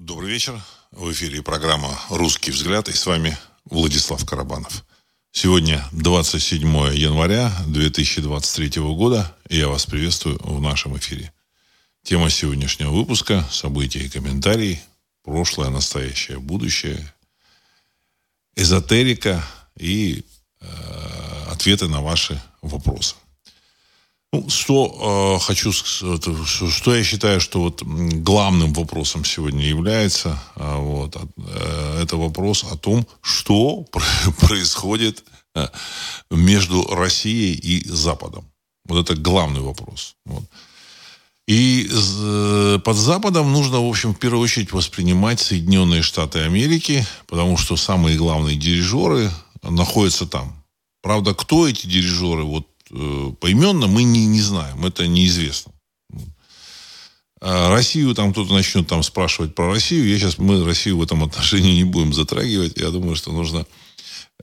Добрый вечер. В эфире программа «Русский взгляд» и с вами Владислав Карабанов. Сегодня 27 января 2023 года, и я вас приветствую в нашем эфире. Тема сегодняшнего выпуска – события и комментарии, прошлое, настоящее, будущее, эзотерика и э, ответы на ваши вопросы. Ну, что э, хочу, что я считаю, что вот главным вопросом сегодня является, э, вот, э, это вопрос о том, что происходит э, между Россией и Западом. Вот это главный вопрос. Вот. И э, под Западом нужно, в общем, в первую очередь воспринимать Соединенные Штаты Америки, потому что самые главные дирижеры находятся там. Правда, кто эти дирижеры, вот поименно мы не, не знаем, это неизвестно. А Россию там кто-то начнет там спрашивать про Россию. Я сейчас, мы Россию в этом отношении не будем затрагивать. Я думаю, что нужно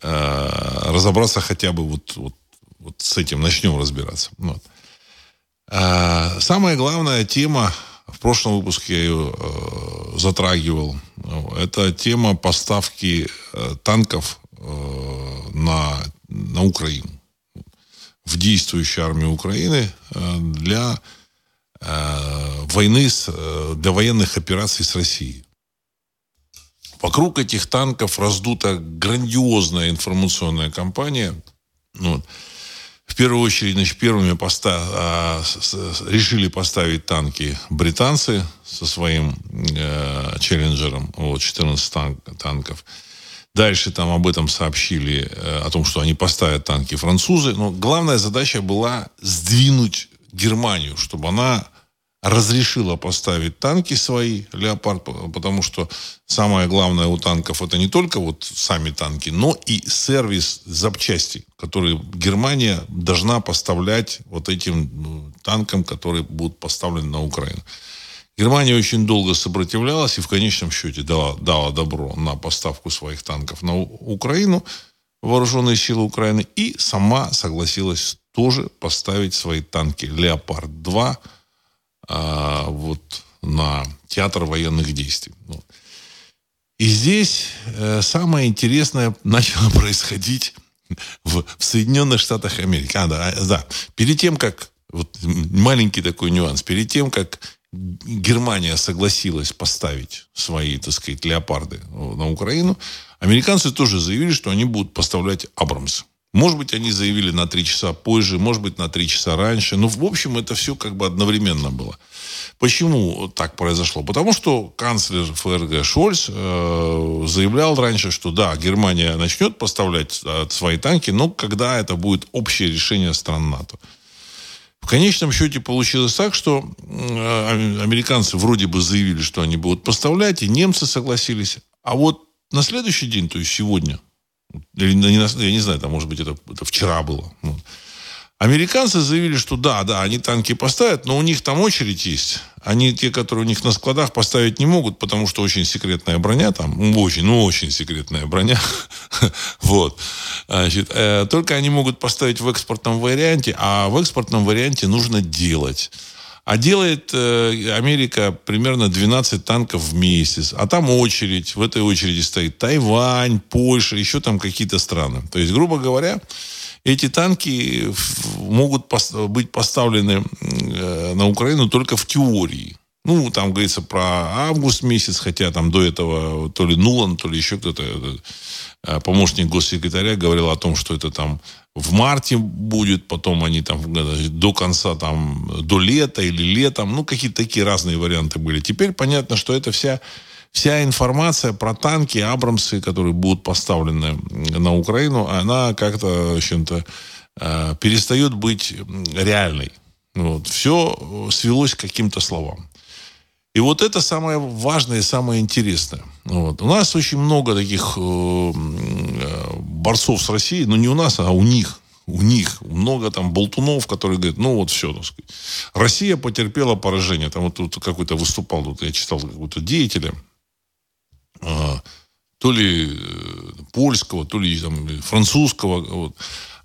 э, разобраться хотя бы вот, вот, вот с этим, начнем разбираться. Вот. А, самая главная тема, в прошлом выпуске я ее э, затрагивал, это тема поставки э, танков э, на, на Украину в действующую армию Украины э, для э, войны, с, э, для военных операций с Россией. Вокруг этих танков раздута грандиозная информационная кампания. Ну, в первую очередь, значит, первыми поста а, с, с, решили поставить танки британцы со своим э, челленджером, вот, 14 танк, танков. Дальше там об этом сообщили, э, о том, что они поставят танки французы. Но главная задача была сдвинуть Германию, чтобы она разрешила поставить танки свои, Леопард, потому что самое главное у танков это не только вот сами танки, но и сервис запчасти, которые Германия должна поставлять вот этим ну, танкам, которые будут поставлены на Украину. Германия очень долго сопротивлялась и в конечном счете дала, дала добро на поставку своих танков на Украину, вооруженные силы Украины, и сама согласилась тоже поставить свои танки «Леопард-2» а, вот, на театр военных действий. Вот. И здесь э, самое интересное начало происходить в, в Соединенных Штатах Америки. А, да, да. Перед тем, как вот маленький такой нюанс. Перед тем, как Германия согласилась поставить свои, так сказать, леопарды на Украину, американцы тоже заявили, что они будут поставлять Абрамс. Может быть, они заявили на три часа позже, может быть, на три часа раньше. Но, в общем, это все как бы одновременно было. Почему так произошло? Потому что канцлер ФРГ Шольц э, заявлял раньше, что да, Германия начнет поставлять э, свои танки, но когда это будет общее решение стран НАТО. В конечном счете получилось так, что э, американцы вроде бы заявили, что они будут поставлять, и немцы согласились. А вот на следующий день, то есть сегодня, или я не знаю, там, может быть, это, это вчера было. Американцы заявили, что да, да, они танки поставят, но у них там очередь есть. Они, те, которые у них на складах, поставить не могут, потому что очень секретная броня там, очень, ну, очень секретная броня. вот. Значит, э, только они могут поставить в экспортном варианте, а в экспортном варианте нужно делать. А делает э, Америка примерно 12 танков в месяц. А там очередь. В этой очереди стоит Тайвань, Польша, еще там какие-то страны. То есть, грубо говоря, эти танки могут быть поставлены э, на Украину только в теории. Ну, там говорится про август месяц, хотя там до этого то ли Нулан, то ли еще кто-то, э, помощник госсекретаря говорил о том, что это там в марте будет, потом они там э, до конца там, до лета или летом, ну, какие-то такие разные варианты были. Теперь понятно, что это вся вся информация про танки, Абрамсы, которые будут поставлены на Украину, она как-то, в общем-то, э, перестает быть реальной. Вот. Все свелось к каким-то словам. И вот это самое важное и самое интересное. Вот. У нас очень много таких э, э, борцов с Россией, но не у нас, а у них. У них много там болтунов, которые говорят, ну вот все. Россия потерпела поражение. Там вот тут какой-то выступал, тут я читал какого-то деятеля, то ли э, польского, то ли там, французского. Вот.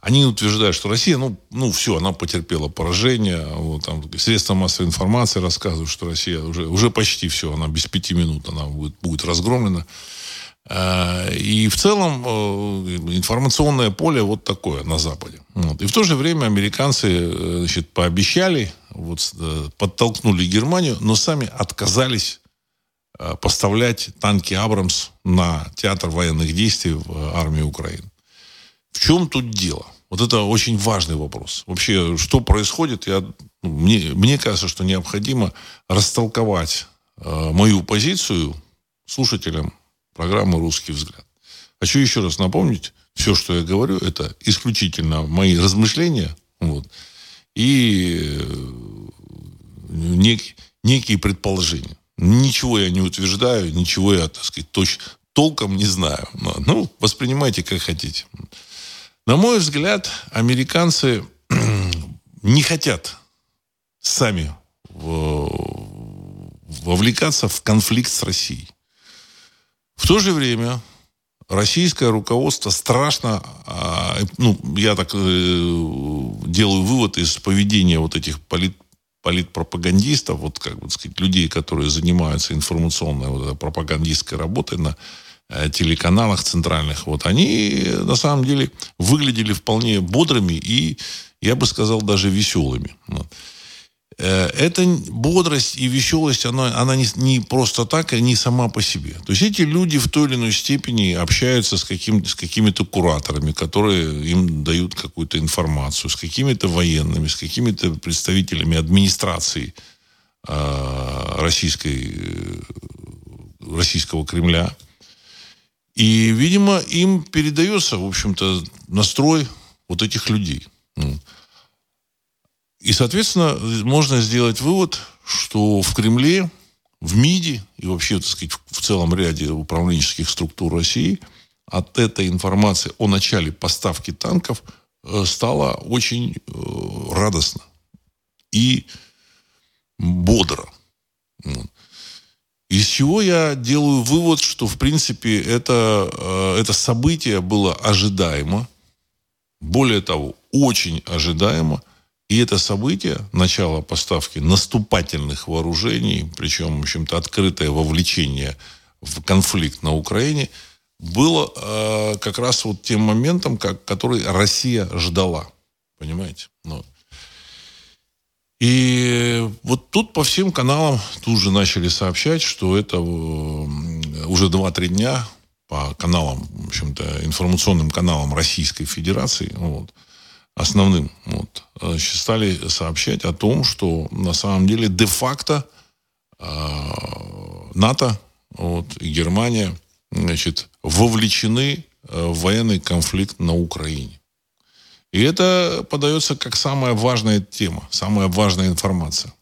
Они утверждают, что Россия, ну, ну все, она потерпела поражение. Вот, там, средства массовой информации рассказывают, что Россия уже, уже почти все, она без пяти минут она будет, будет разгромлена. Э, и в целом э, информационное поле вот такое на Западе. Вот. И в то же время американцы э, значит, пообещали, вот, подтолкнули Германию, но сами отказались поставлять танки «Абрамс» на театр военных действий в армии Украины. В чем тут дело? Вот это очень важный вопрос. Вообще, что происходит, я, ну, мне, мне кажется, что необходимо растолковать э, мою позицию слушателям программы «Русский взгляд». Хочу еще раз напомнить, все, что я говорю, это исключительно мои размышления вот, и э, нек, некие предположения. Ничего я не утверждаю, ничего я, так сказать, точ, толком не знаю. Ну, воспринимайте как хотите. На мой взгляд, американцы не хотят сами вовлекаться в конфликт с Россией. В то же время российское руководство страшно, а, ну, я так э, делаю вывод из поведения вот этих полит, политпропагандистов, вот как бы сказать, людей, которые занимаются информационной вот, пропагандистской работой на э, телеканалах центральных, вот они на самом деле выглядели вполне бодрыми и, я бы сказал, даже веселыми. Вот. Э, эта бодрость и веселость, она, она не, не просто так, а не сама по себе. То есть эти люди в той или иной степени общаются с, каким, с какими-то кураторами, которые им дают какую-то информацию, с какими-то военными, с какими-то представителями администрации э, российской, э, российского Кремля. И, видимо, им передается, в общем-то, настрой вот этих людей. И, соответственно, можно сделать вывод, что в Кремле, в МИДе и вообще, так сказать, в целом ряде управленческих структур России от этой информации о начале поставки танков э, стало очень э, радостно и бодро. Из чего я делаю вывод, что, в принципе, это, э, это событие было ожидаемо. Более того, очень ожидаемо – и это событие, начало поставки наступательных вооружений, причем, в общем-то, открытое вовлечение в конфликт на Украине, было э, как раз вот тем моментом, как, который Россия ждала. Понимаете? Ну. И вот тут по всем каналам тут же начали сообщать, что это э, уже 2-3 дня по каналам, в общем-то, информационным каналам Российской Федерации, вот, основным. Вот, стали сообщать о том, что на самом деле де-факто э, НАТО вот, и Германия значит, вовлечены э, в военный конфликт на Украине. И это подается как самая важная тема, самая важная информация.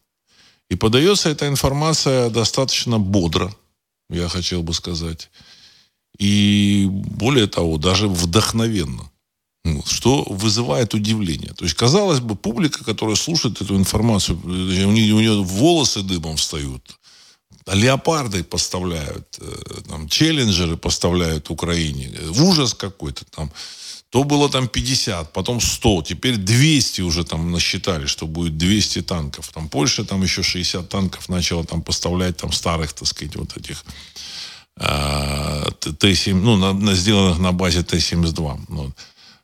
И подается эта информация достаточно бодро, я хотел бы сказать. И более того, даже вдохновенно. Что вызывает удивление. То есть, казалось бы, публика, которая слушает эту информацию, у нее, у нее волосы дыбом встают. А леопарды поставляют, э, там, челленджеры поставляют Украине. Ужас какой-то там. То было там 50, потом 100, теперь 200 уже там насчитали, что будет 200 танков. Там Польша там еще 60 танков начала там поставлять там старых, так сказать, вот этих э, Т-7, ну, на, на, сделанных на базе Т-72. Вот.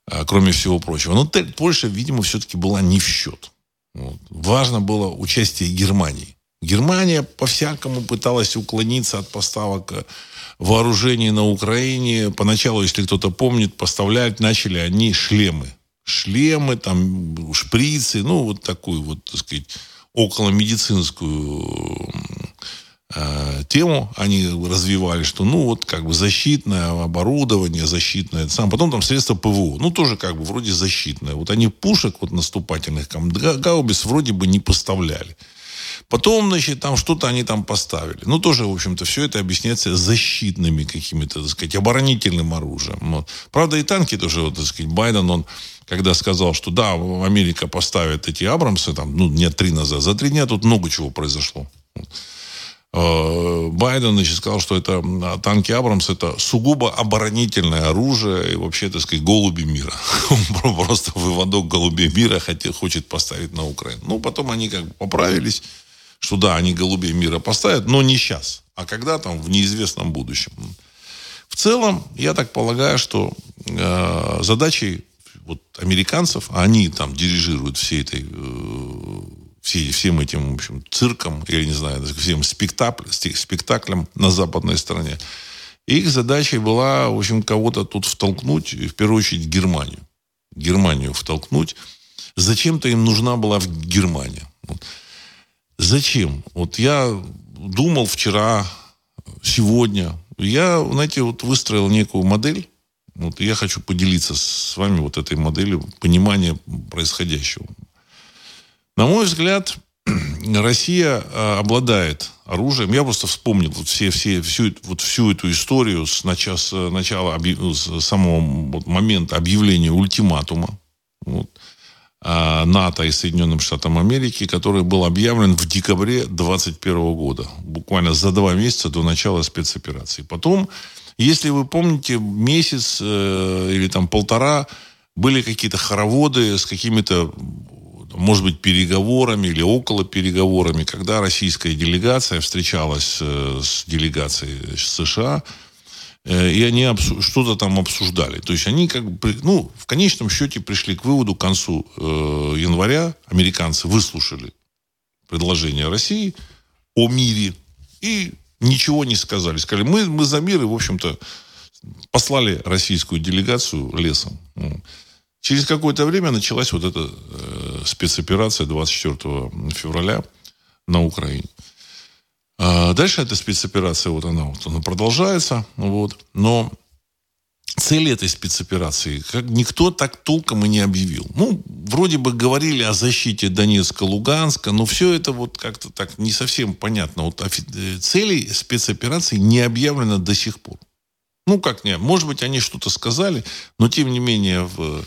А, кроме всего прочего. Но Польша, видимо, все-таки была не в счет. Вот. Важно было участие Германии. Германия по-всякому пыталась уклониться от поставок э, вооружений на Украине. Поначалу, если кто-то помнит, поставлять начали они шлемы. Шлемы, там, шприцы, ну, вот такую вот, так сказать, околомедицинскую Э, тему они развивали, что ну вот как бы защитное оборудование, защитное, сам, потом там средства ПВО, ну тоже как бы вроде защитное. Вот они пушек вот наступательных, гаубиц вроде бы не поставляли. Потом, значит, там что-то они там поставили. Ну, тоже, в общем-то, все это объясняется защитными какими-то, так сказать, оборонительным оружием. Вот. Правда, и танки тоже, вот, так сказать, Байден, он когда сказал, что да, Америка поставит эти Абрамсы, там, ну, дня три назад, за три дня тут много чего произошло. Э, Байден значит, сказал, что это танки Абрамс это сугубо оборонительное оружие и вообще, так сказать, голуби мира. Он просто выводок голубей мира хотел, хочет поставить на Украину. Ну, потом они как бы поправились, что да, они голубей мира поставят, но не сейчас, а когда там в неизвестном будущем. В целом, я так полагаю, что э, задачей вот американцев, а они там дирижируют всей этой э, всем этим, в общем, цирком, я не знаю, всем спектакль, спектаклем на западной стороне. Их задачей была, в общем, кого-то тут втолкнуть, в первую очередь Германию. Германию втолкнуть. Зачем-то им нужна была Германия. Вот. Зачем? Вот я думал вчера, сегодня. Я, знаете, вот выстроил некую модель. Вот я хочу поделиться с вами вот этой моделью понимания происходящего. На мой взгляд, Россия а, обладает оружием. Я просто вспомнил вот все, все, всю, вот всю эту историю с, начала, с, начала, с самого момента объявления ультиматума вот, а, НАТО и Соединенным Штатам Америки, который был объявлен в декабре 2021 года, буквально за два месяца до начала спецоперации. Потом, если вы помните, месяц э, или там полтора были какие-то хороводы с какими-то может быть, переговорами или около переговорами, когда российская делегация встречалась э, с делегацией США, э, и они что-то там обсуждали. То есть они как бы, ну, в конечном счете пришли к выводу к концу э, января, американцы выслушали предложение России о мире и ничего не сказали. Сказали, мы, мы за мир, и, в общем-то, послали российскую делегацию лесом. Через какое-то время началась вот эта э, спецоперация 24 февраля на Украине. А дальше эта спецоперация, вот она, вот она продолжается, вот, но цели этой спецоперации как никто так толком и не объявил. Ну, вроде бы говорили о защите Донецка, Луганска, но все это вот как-то так не совсем понятно. Вот э, цели спецоперации не объявлено до сих пор. Ну, как не, может быть, они что-то сказали, но тем не менее в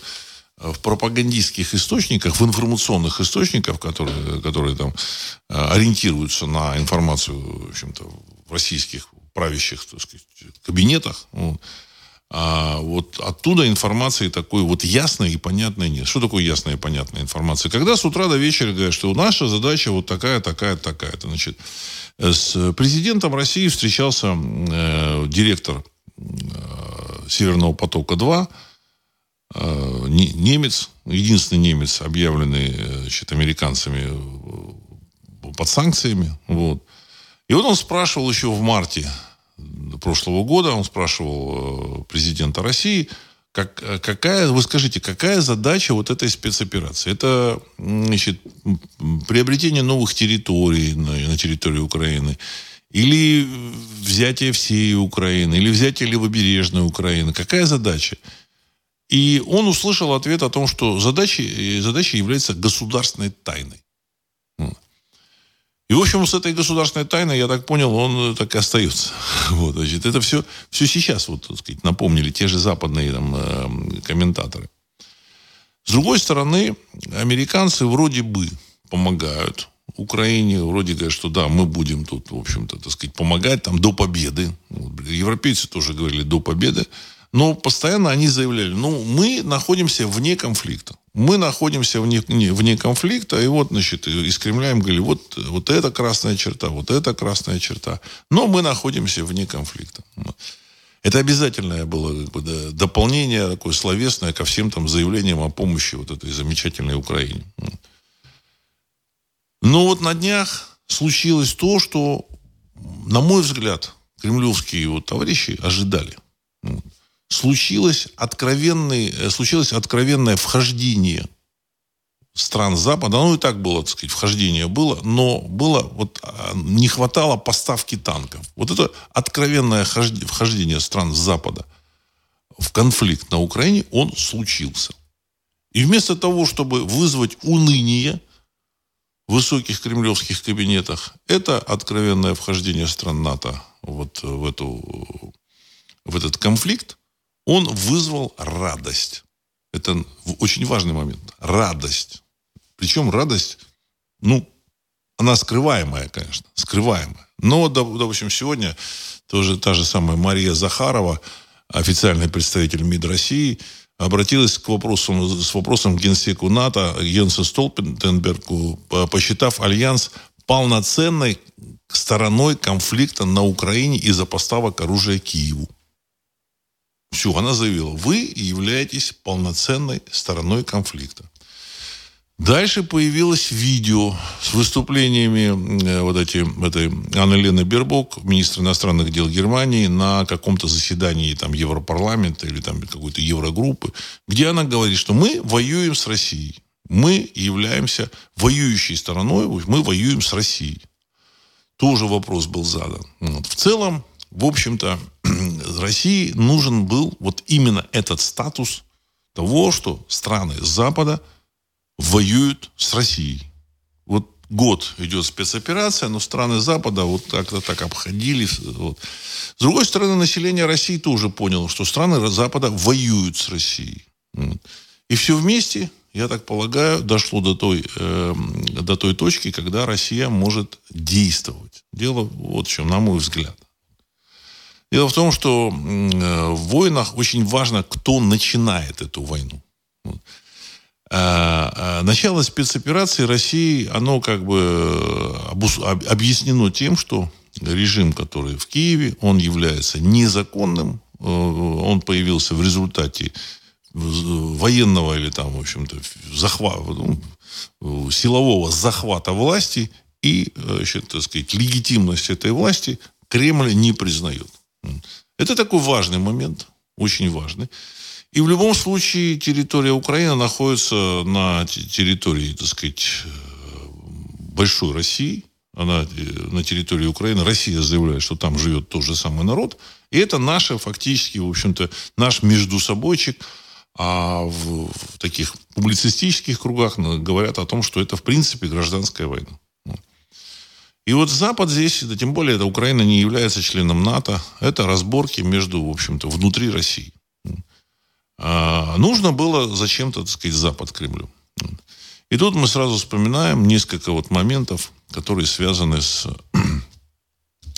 в пропагандистских источниках, в информационных источниках, которые, которые там э, ориентируются на информацию, в общем-то, в российских правящих, так сказать, кабинетах, вот, а вот оттуда информации такой вот ясной и понятной нет. Что такое ясная и понятная информация? Когда с утра до вечера говорят, что наша задача вот такая, такая, такая. -то. Значит, с президентом России встречался э, директор э, Северного потока-2 Э, немец, единственный немец, объявленный значит, американцами э, под санкциями. Вот. И вот он спрашивал еще в марте прошлого года, он спрашивал э, президента России, как, какая, вы скажите, какая задача вот этой спецоперации? Это значит, приобретение новых территорий на, на территории Украины, или взятие всей Украины, или взятие левобережной Украины. Какая задача? И он услышал ответ о том, что задачей, задачей является государственной тайной. И, в общем, с этой государственной тайной, я так понял, он так и остается. Вот, значит, это все, все сейчас, вот, так сказать, напомнили те же западные там, э, комментаторы. С другой стороны, американцы вроде бы помогают Украине, вроде говорят, что да, мы будем тут, в общем-то, так сказать, помогать там до победы. Европейцы тоже говорили до победы. Но постоянно они заявляли, ну, мы находимся вне конфликта. Мы находимся вне, вне конфликта, и вот, значит, из Кремля им говорили, вот, вот это красная черта, вот это красная черта. Но мы находимся вне конфликта. Это обязательное было как бы, дополнение такое словесное ко всем там заявлениям о помощи вот этой замечательной Украине. Но вот на днях случилось то, что, на мой взгляд, кремлевские вот товарищи ожидали случилось, откровенный, э, случилось откровенное вхождение стран Запада, ну и так было, так сказать, вхождение было, но было, вот а, не хватало поставки танков. Вот это откровенное вхождение стран Запада в конфликт на Украине, он случился. И вместо того, чтобы вызвать уныние в высоких кремлевских кабинетах, это откровенное вхождение стран НАТО вот в, эту, в этот конфликт, он вызвал радость. Это очень важный момент. Радость. Причем радость, ну, Она скрываемая, конечно, скрываемая. Но, допустим, сегодня тоже та же самая Мария Захарова, официальный представитель МИД России, обратилась к вопросу, с вопросом к генсеку НАТО Йенсу Столпенбергу, посчитав альянс полноценной стороной конфликта на Украине из-за поставок оружия Киеву. Все, она заявила, вы являетесь полноценной стороной конфликта. Дальше появилось видео с выступлениями э, вот эти, этой Анны Лены Бербок, министра иностранных дел Германии, на каком-то заседании там, Европарламента или там какой-то Еврогруппы, где она говорит, что мы воюем с Россией. Мы являемся воюющей стороной, мы воюем с Россией. Тоже вопрос был задан. Вот. В целом, в общем-то, России нужен был вот именно этот статус того, что страны Запада – воюют с Россией. Вот год идет спецоперация, но страны Запада вот как-то так обходили. Вот. С другой стороны, население России тоже поняло, что страны Запада воюют с Россией. И все вместе, я так полагаю, дошло до той, э, до той точки, когда Россия может действовать. Дело вот в чем, на мой взгляд. Дело в том, что э, в войнах очень важно, кто начинает эту войну. А, а, начало спецоперации России, оно как бы объяснено тем, что режим, который в Киеве, он является незаконным, э, он появился в результате военного или там, в общем-то, захвата, ну, силового захвата власти и, так сказать, легитимность этой власти Кремль не признает. Это такой важный момент, очень важный. И в любом случае территория Украины находится на территории, так сказать, большой России. Она э, на территории Украины. Россия заявляет, что там живет тот же самый народ. И это наше, фактически, в общем-то, наш междусобойчик. А в, в таких публицистических кругах говорят о том, что это, в принципе, гражданская война. И вот Запад здесь, да тем более, это Украина не является членом НАТО, это разборки между, в общем-то, внутри России. А, нужно было зачем-то, так сказать, Запад Кремлю. И тут мы сразу вспоминаем несколько вот моментов, которые связаны с,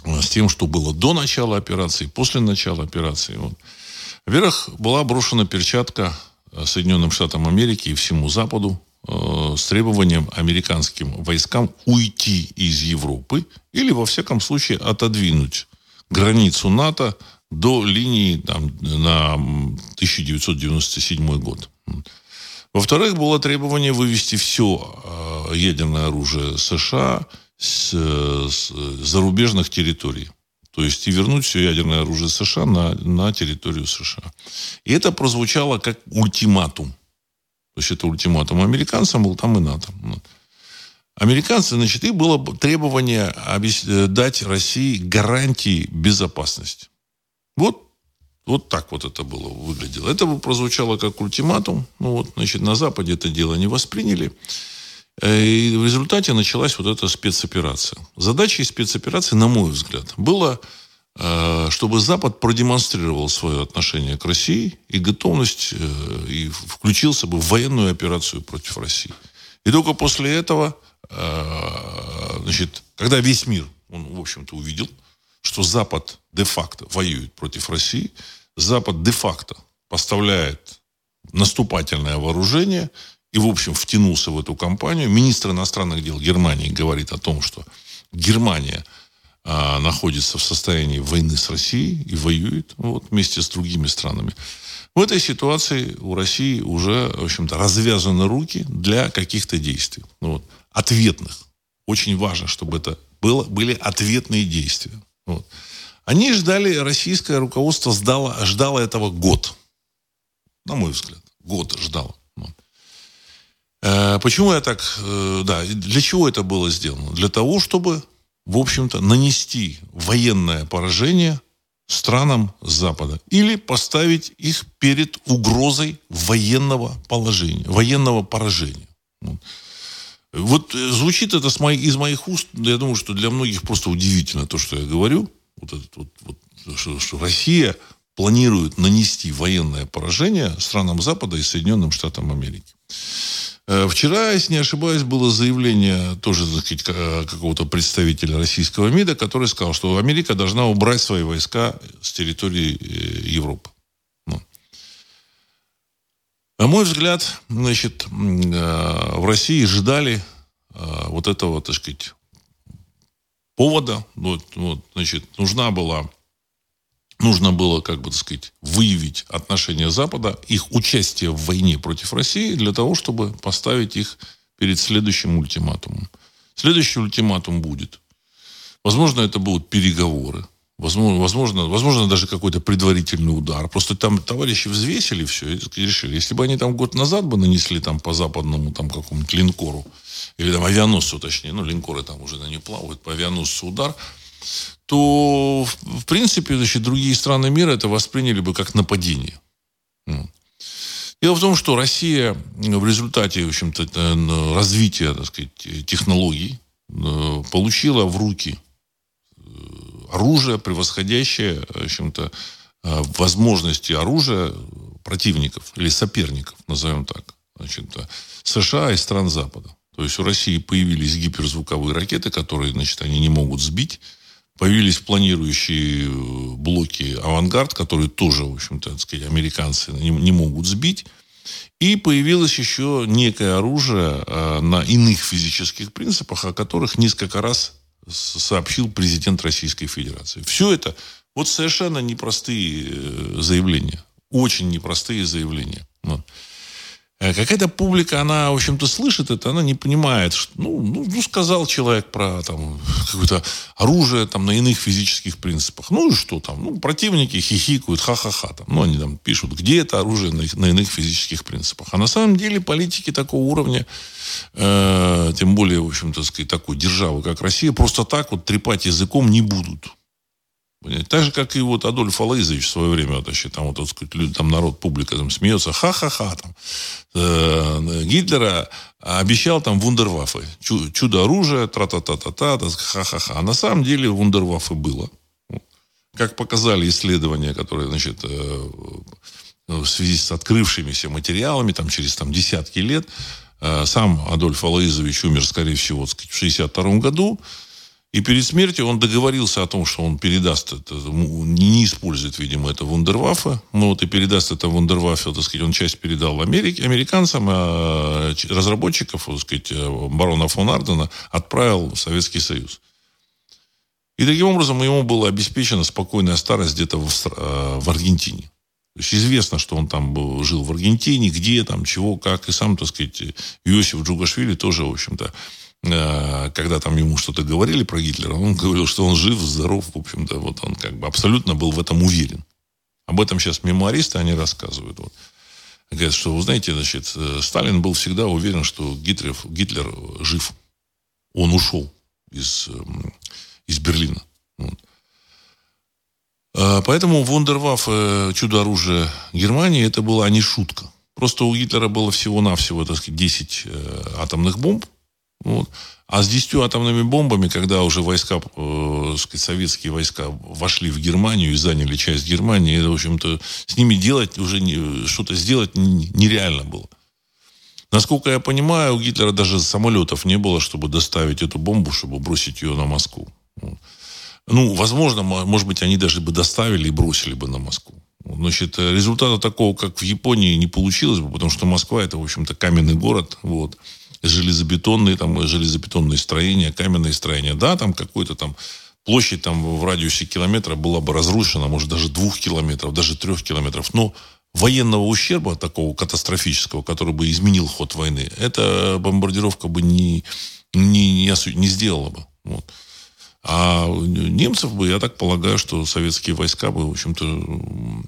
с тем, что было до начала операции, после начала операции. Вот. Во-первых, была брошена перчатка Соединенным Штатам Америки и всему Западу с требованием американским войскам уйти из Европы или, во всяком случае, отодвинуть границу НАТО до линии там, на 1997 год. Во-вторых, было требование вывести все э, ядерное оружие США с, с зарубежных территорий. То есть и вернуть все ядерное оружие США на, на территорию США. И это прозвучало как ультиматум. То есть это ультиматум американцам был там и НАТО. Американцы, значит, их было требование дать России гарантии безопасности. Вот, вот так вот это было, выглядело. Это прозвучало как ультиматум. Ну вот, значит, на Западе это дело не восприняли. Э, и в результате началась вот эта спецоперация. Задачей спецоперации, на мой взгляд, было, э, чтобы Запад продемонстрировал свое отношение к России и готовность, э, и включился бы в военную операцию против России. И только после этого, значит, когда весь мир, он, в общем-то, увидел, что Запад де-факто воюет против России, Запад де-факто поставляет наступательное вооружение и, в общем, втянулся в эту кампанию. Министр иностранных дел Германии говорит о том, что Германия а, находится в состоянии войны с Россией и воюет вот, вместе с другими странами. В этой ситуации у России уже, в общем-то, развязаны руки для каких-то действий. Ну, вот, ответных. Очень важно, чтобы это было, были ответные действия. Вот. Они ждали, российское руководство сдало, ждало этого год. На мой взгляд. Год ждало. Вот. Э, почему я так... Э, да, для чего это было сделано? Для того, чтобы, в общем-то, нанести военное поражение странам Запада. Или поставить их перед угрозой военного положения, военного поражения. Вот. Э, звучит это с моих, из моих уст, я думаю, что для многих просто удивительно то, что я говорю. Вот этот вот, вот что, что Россия планирует нанести военное поражение странам Запада и Соединенным Штатам Америки. Э, вчера, если не ошибаюсь, было заявление тоже, так сказать, какого-то представителя российского МИДа, который сказал, что Америка должна убрать свои войска с территории э, Европы. Ну. На мой взгляд, значит, э, в России ждали вот этого, так сказать, повода. Вот, вот, значит, нужна была нужно было, как бы так сказать, выявить отношения Запада, их участие в войне против России для того, чтобы поставить их перед следующим ультиматумом. Следующий ультиматум будет. Возможно, это будут переговоры. Возможно, возможно, возможно даже какой-то предварительный удар. Просто там товарищи взвесили все и решили. Если бы они там год назад бы нанесли там по западному там какому-нибудь линкору, или там авианосцу, точнее, ну, линкоры там уже на не плавают, по авианосцу удар, то, в принципе, значит, другие страны мира это восприняли бы как нападение. Дело в том, что Россия в результате, в общем-то, э, развития, так сказать, технологий э, получила в руки э, оружие, превосходящее, в общем-то, возможности оружия противников или соперников, назовем так, значит, США и стран Запада. То есть у России появились гиперзвуковые ракеты, которые, значит, они не могут сбить Появились планирующие э, блоки «Авангард», которые тоже, в общем-то, сказать, американцы не, не могут сбить. И появилось еще некое оружие э, на иных физических принципах, о которых несколько раз сообщил президент Российской Федерации. Все это вот совершенно непростые э, заявления. Очень непростые заявления. Вот. Э, какая-то публика, она, в общем-то, слышит это, она не понимает, что, ну, ну, ну сказал человек про там какое-то оружие там на иных физических принципах. Ну и что там? Ну, противники хихикают, ха-ха-ха. Там. Ну, они там пишут, где это оружие на, на иных физических принципах. А на самом деле политики такого уровня, э, тем более, в общем-то, сказать, такой державы, как Россия, просто так вот трепать языком не будут. Так же, как и вот Адольф Алаизович в свое время, вообще, там, вот, так сказать, люди, там народ, публика там смеется, ха-ха-ха, там. Э, Гитлера обещал там вундерваффе, чудо-оружие, тра-та-та-та-та, ха-ха-ха. А на самом деле вундерваффе было. Как показали исследования, которые, значит, э, в связи с открывшимися материалами, там, через там, десятки лет, э, сам Адольф Алаизович умер, скорее всего, в 1962 году, и перед смертью он договорился о том, что он передаст это, не использует, видимо, это вундерваффе, ну вот и передаст это вундерваффе, так сказать, он часть передал Америке, американцам, а разработчиков, так сказать, э, барона фон Ардена отправил в Советский Союз. И таким образом ему была обеспечена спокойная старость где-то в, э, в Аргентине. То есть известно, что он там был, жил в Аргентине, где там, чего, как. И сам, так сказать, Иосиф Джугашвили тоже, в общем-то, когда там ему что-то говорили про Гитлера, он говорил, что он жив, здоров, в общем-то, вот он как бы абсолютно был в этом уверен. Об этом сейчас мемуаристы, они рассказывают. Вот. Говорят, что, вы знаете, значит, э, Сталин был всегда уверен, что Гитлер, Гитлер жив. Он ушел из, эм, из Берлина. Вот. А, поэтому Вундерваф, чудо-оружие Германии, это была не шутка. Просто у Гитлера было всего-навсего, так сказать, 10 э, атомных бомб, вот. А с десятью атомными бомбами, когда уже войска, э, сказать, советские войска вошли в Германию и заняли часть Германии, это, в общем-то, с ними делать уже не, что-то сделать нереально было. Насколько я понимаю, у Гитлера даже самолетов не было, чтобы доставить эту бомбу, чтобы бросить ее на Москву. Ну, возможно, может быть, они даже бы доставили и бросили бы на Москву. Значит, результата такого, как в Японии, не получилось бы, потому что Москва это, в общем-то, каменный город. Вот железобетонные, там, железобетонные строения, каменные строения. Да, там какой-то там площадь там в радиусе километра была бы разрушена, может, даже двух километров, даже трех километров. Но военного ущерба такого катастрофического, который бы изменил ход войны, эта бомбардировка бы не, не, не, не сделала бы. Вот. А немцев бы, я так полагаю, что советские войска бы, в общем-то,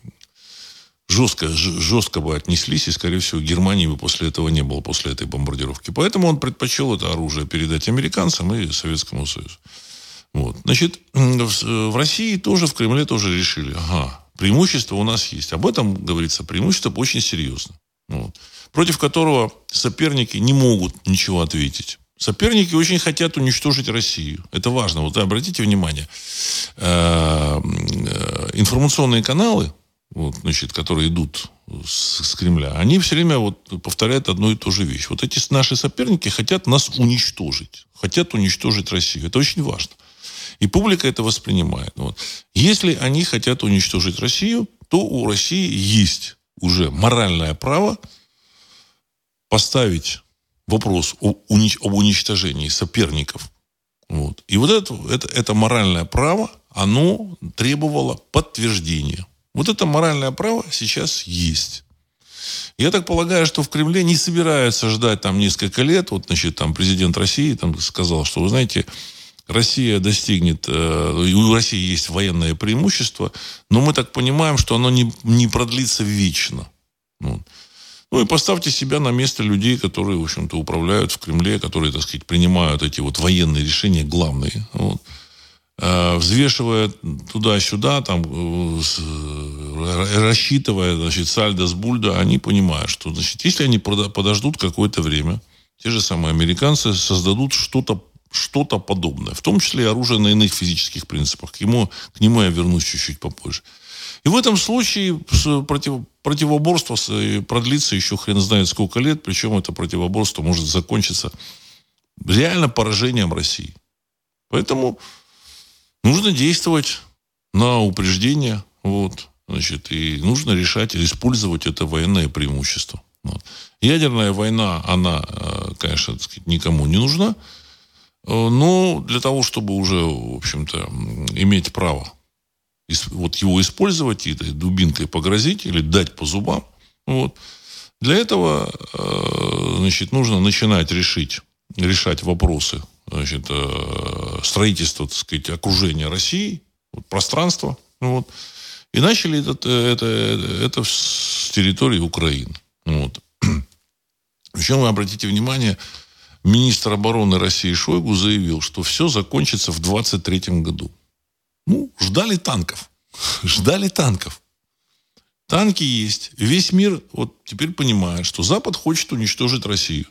жестко, жестко бы отнеслись, и, скорее всего, Германии бы после этого не было, после этой бомбардировки. Поэтому он предпочел это оружие передать американцам и Советскому Союзу. Вот. Значит, в России тоже, в Кремле тоже решили, ага, преимущество у нас есть. Об этом говорится, преимущество очень серьезно. Вот. Против которого соперники не могут ничего ответить. Соперники очень хотят уничтожить Россию. Это важно. Вот обратите внимание. Э, э, информационные каналы, вот, значит, которые идут с, с Кремля, они все время вот повторяют одну и ту же вещь. Вот эти наши соперники хотят нас уничтожить. Хотят уничтожить Россию. Это очень важно. И публика это воспринимает. Вот. Если они хотят уничтожить Россию, то у России есть уже моральное право поставить вопрос об уничтожении соперников. Вот. И вот это, это, это моральное право, оно требовало подтверждения. Вот это моральное право сейчас есть. Я так полагаю, что в Кремле не собираются ждать там несколько лет. Вот, значит, там президент России там сказал, что, вы знаете, Россия достигнет, э, у России есть военное преимущество, но мы так понимаем, что оно не, не продлится вечно. Вот. Ну и поставьте себя на место людей, которые, в общем-то, управляют в Кремле, которые, так сказать, принимают эти вот военные решения главные. Вот. Э, взвешивая туда-сюда, там, э, рассчитывая, значит, сальдо с бульда, они понимают, что, значит, если они подождут какое-то время, те же самые американцы создадут что-то что-то подобное, в том числе и оружие на иных физических принципах. К нему, к нему я вернусь чуть-чуть попозже. И в этом случае против, противоборство продлится еще хрен знает сколько лет, причем это противоборство может закончиться реально поражением России. Поэтому нужно действовать на упреждение, вот, значит, и нужно решать, использовать это военное преимущество. Вот. Ядерная война, она, э, конечно, сказать, никому не нужна. Э, но для того, чтобы уже, в общем-то, иметь право вот его использовать и этой дубинкой погрозить или дать по зубам, вот, для этого, э, значит, нужно начинать решить, решать вопросы значит, э, строительства, так сказать, окружения России, вот, пространства, вот, и начали это, это, это с территории Украины. Вот. Причем, вы обратите внимание, министр обороны России Шойгу заявил, что все закончится в 23 году. Ну, ждали танков. Ждали танков. Танки есть. Весь мир вот теперь понимает, что Запад хочет уничтожить Россию.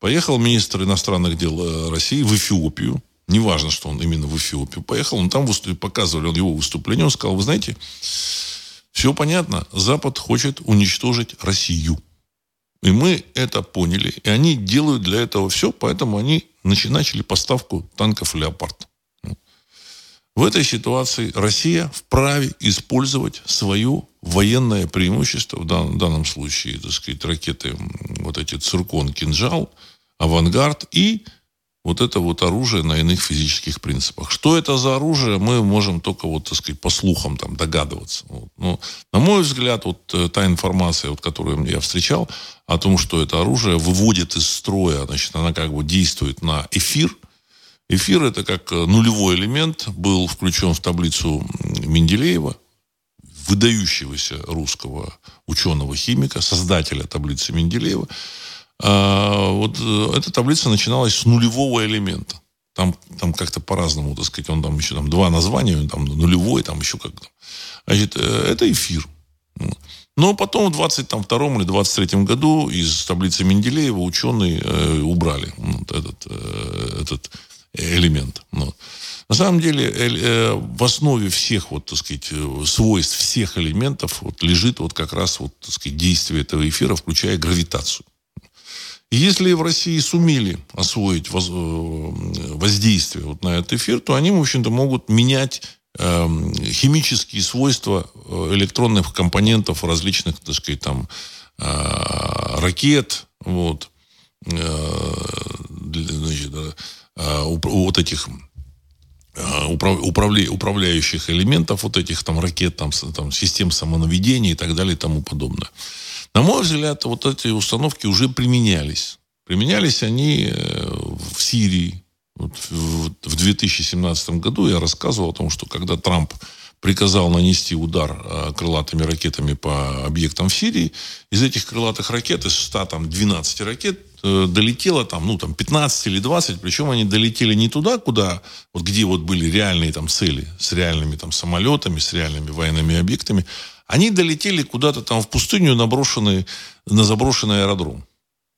Поехал министр иностранных дел э, России в Эфиопию. Неважно, что он именно в Эфиопию поехал. Он там выступ... показывали он его выступление. Он сказал, вы знаете, все понятно. Запад хочет уничтожить Россию. И мы это поняли. И они делают для этого все, поэтому они начали поставку танков «Леопард». В этой ситуации Россия вправе использовать свое военное преимущество, в данном, в данном случае, так сказать, ракеты, вот эти «Циркон», «Кинжал», «Авангард» и вот это вот оружие на иных физических принципах. Что это за оружие, мы можем только вот, так сказать, по слухам там догадываться. Вот. Но, на мой взгляд, вот э, та информация, вот, которую я встречал, о том, что это оружие выводит из строя, значит, она как бы действует на эфир. Эфир это как э, нулевой элемент был включен в таблицу Менделеева, выдающегося русского ученого-химика, создателя таблицы Менделеева. А, вот э, эта таблица начиналась с нулевого элемента. Там, там как-то по-разному, так сказать, он там еще там два названия, там нулевой, там еще как-то. Значит, э, это эфир. Но потом в 22 или 23 году из таблицы Менделеева ученые э, убрали вот этот, э, этот элемент. Вот. На самом деле э, в основе всех вот, так сказать, э, свойств всех элементов вот, лежит вот как раз вот, так сказать, действие этого эфира, включая гравитацию. Если в России сумели освоить э, воздействие вот на этот эфир, то они, в общем-то, могут менять эм, химические свойства э, электронных компонентов различных, так сказать, там, э, ракет, вот, значит, вот этих управляющих элементов вот этих там ракет, там, там систем самонаведения и так далее и тому подобное. На мой взгляд, вот эти установки уже применялись. Применялись они э, в Сирии. Вот в 2017 году я рассказывал о том, что когда Трамп приказал нанести удар э, крылатыми ракетами по объектам в Сирии, из этих крылатых ракет, из 112 ракет, э, долетело там, ну, там 15 или 20, причем они долетели не туда, куда, вот где вот были реальные там цели, с реальными там самолетами, с реальными военными объектами, они долетели куда-то там в пустыню, наброшенные, на заброшенный аэродром,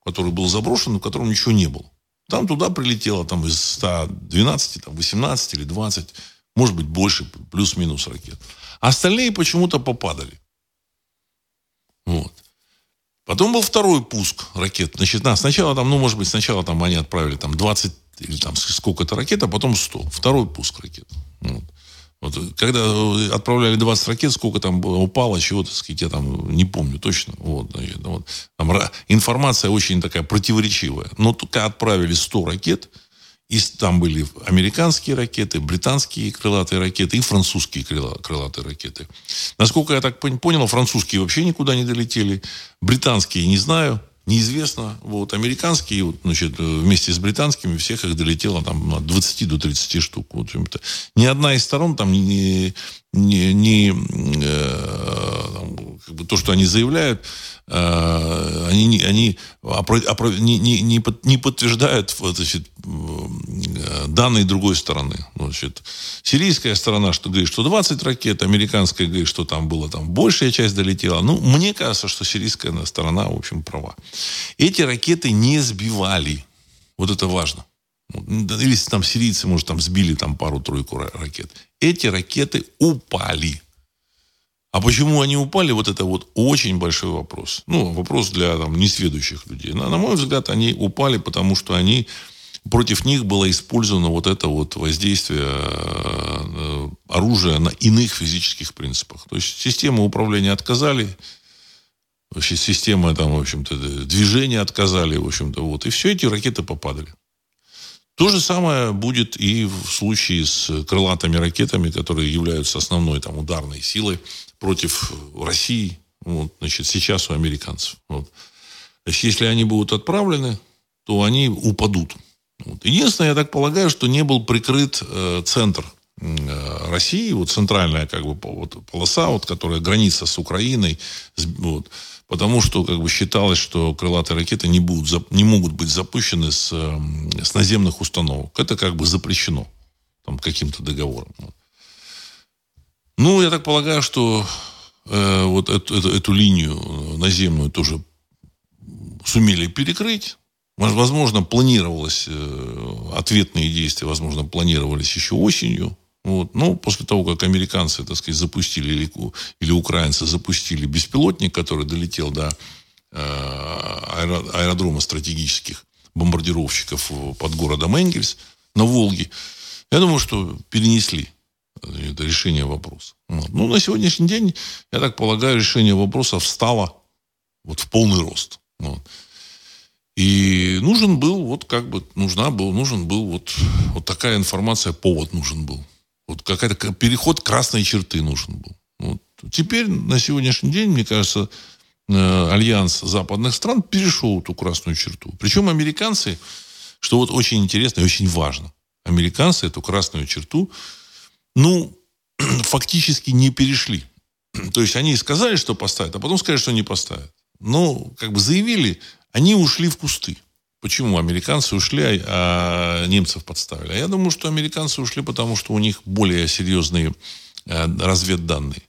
который был заброшен, в котором ничего не было. Там туда прилетело там из 112, там 18 или 20 Может быть, больше, плюс-минус ракет. А остальные почему-то попадали. Вот. Потом был второй пуск ракет. Значит, да, сначала там, ну, может быть, сначала там они отправили там 20 или там сколько-то ракет, а потом 100. Второй пуск ракет. Вот. Вот, когда э, отправляли 20 ракет, сколько там было, упало, чего-то, сказать, я там не помню точно. Вот, значит, вот. Там, информация очень такая противоречивая. Но только отправили 100 ракет, и там были американские ракеты, британские крылатые ракеты и французские крылатые ракеты. Насколько я так понял, французские вообще никуда не долетели. Британские не знаю неизвестно. Вот, американские, вот, значит, вместе с британскими, всех их долетело там от 20 до 30 штук. Вот, ни одна из сторон там не, не, не э, как бы то, что они заявляют, они, они опро, опро, не, не, не, не подтверждают значит, э, данные другой стороны. Значит, сирийская сторона что говорит, что 20 ракет, американская говорит, что там было там большая часть долетела. Ну, мне кажется, что сирийская сторона, в общем, права. Эти ракеты не сбивали. Вот это важно. Или там сирийцы, может, там сбили там пару-тройку ракет. Эти ракеты упали. А почему они упали, вот это вот очень большой вопрос. Ну, вопрос для там, несведущих людей. На, на мой взгляд, они упали, потому что они против них было использовано вот это вот воздействие э, оружия на иных физических принципах. То есть систему управления отказали, вообще система там, в общем-то, движения отказали, в общем-то, вот. И все эти ракеты попадали. То же самое будет и в случае с крылатыми ракетами, которые являются основной там, ударной силой против России. Вот, значит, сейчас у американцев. Вот. Значит, если они будут отправлены, то они упадут. Вот. Единственное, я так полагаю, что не был прикрыт э, центр э, России, вот центральная как бы вот, полоса, вот, которая граница с Украиной, с, вот, потому что как бы считалось, что крылатые ракеты не, будут, не могут быть запущены с, эм, с наземных установок. Это как бы запрещено там, каким-то договором. Ну, я так полагаю, что э, вот эту, эту, эту линию наземную тоже сумели перекрыть. Возможно, планировалось, э, ответные действия, возможно, планировались еще осенью. Вот. Но после того, как американцы, так сказать, запустили, или, или украинцы запустили беспилотник, который долетел до э, аэродрома стратегических бомбардировщиков под городом Энгельс на Волге, я думаю, что перенесли это решение вопроса. Вот. Ну, на сегодняшний день, я так полагаю, решение вопроса встало вот в полный рост. Вот. И нужен был, вот как бы, нужна был, нужен был вот, вот такая информация, повод нужен был. Вот какая-то переход красной черты нужен был. Вот. Теперь, на сегодняшний день, мне кажется, э, альянс западных стран перешел эту красную черту. Причем американцы, что вот очень интересно и очень важно, американцы эту красную черту, ну, фактически не перешли. То есть они сказали, что поставят, а потом сказали, что не поставят. Но, как бы заявили, они ушли в кусты. Почему американцы ушли, а, а немцев подставили? А я думаю, что американцы ушли, потому что у них более серьезные э, разведданные.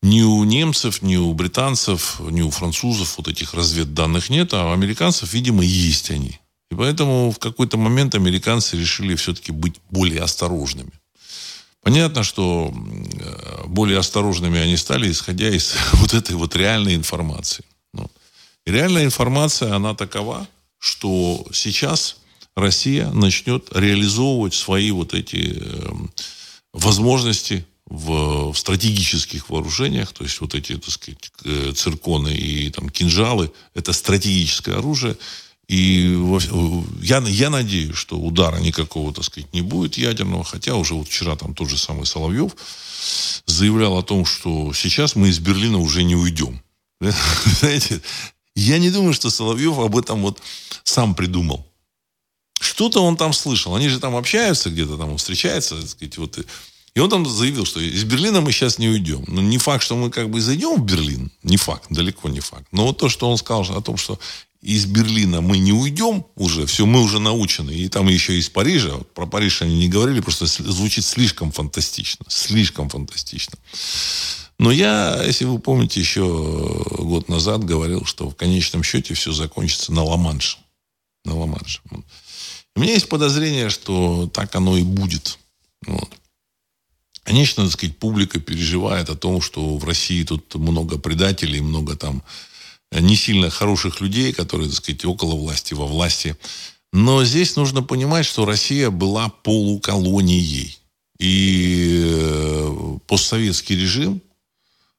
Ни у немцев, ни у британцев, ни у французов вот этих разведданных нет, а у американцев, видимо, есть они. И поэтому в какой-то момент американцы решили все-таки быть более осторожными. Понятно, что э, более осторожными они стали, исходя из вот этой вот реальной информации. Ну, и реальная информация, она такова, что сейчас Россия начнет реализовывать свои вот эти эм, возможности в, в стратегических вооружениях, то есть вот эти, так сказать, э, цирконы и там кинжалы, это стратегическое оружие. И я, я надеюсь, что удара никакого, так сказать, не будет ядерного, хотя уже вот вчера там тот же самый Соловьев заявлял о том, что сейчас мы из Берлина уже не уйдем. Знаете, я не думаю, что Соловьев об этом вот сам придумал. Что-то он там слышал. Они же там общаются где-то, там он встречается, так сказать, вот. И он там заявил, что из Берлина мы сейчас не уйдем. Ну, не факт, что мы как бы зайдем в Берлин. Не факт, далеко не факт. Но вот то, что он сказал о том, что из Берлина мы не уйдем уже, все, мы уже научены. И там еще из Парижа, вот про Париж они не говорили, просто звучит слишком фантастично. Слишком фантастично. Но я, если вы помните, еще год назад говорил, что в конечном счете все закончится на Ла-Манше. На Ла-Манше. У меня есть подозрение, что так оно и будет. Вот. Конечно, так сказать, публика переживает о том, что в России тут много предателей, много там не сильно хороших людей, которые, так сказать, около власти, во власти. Но здесь нужно понимать, что Россия была полуколонией. И э, постсоветский режим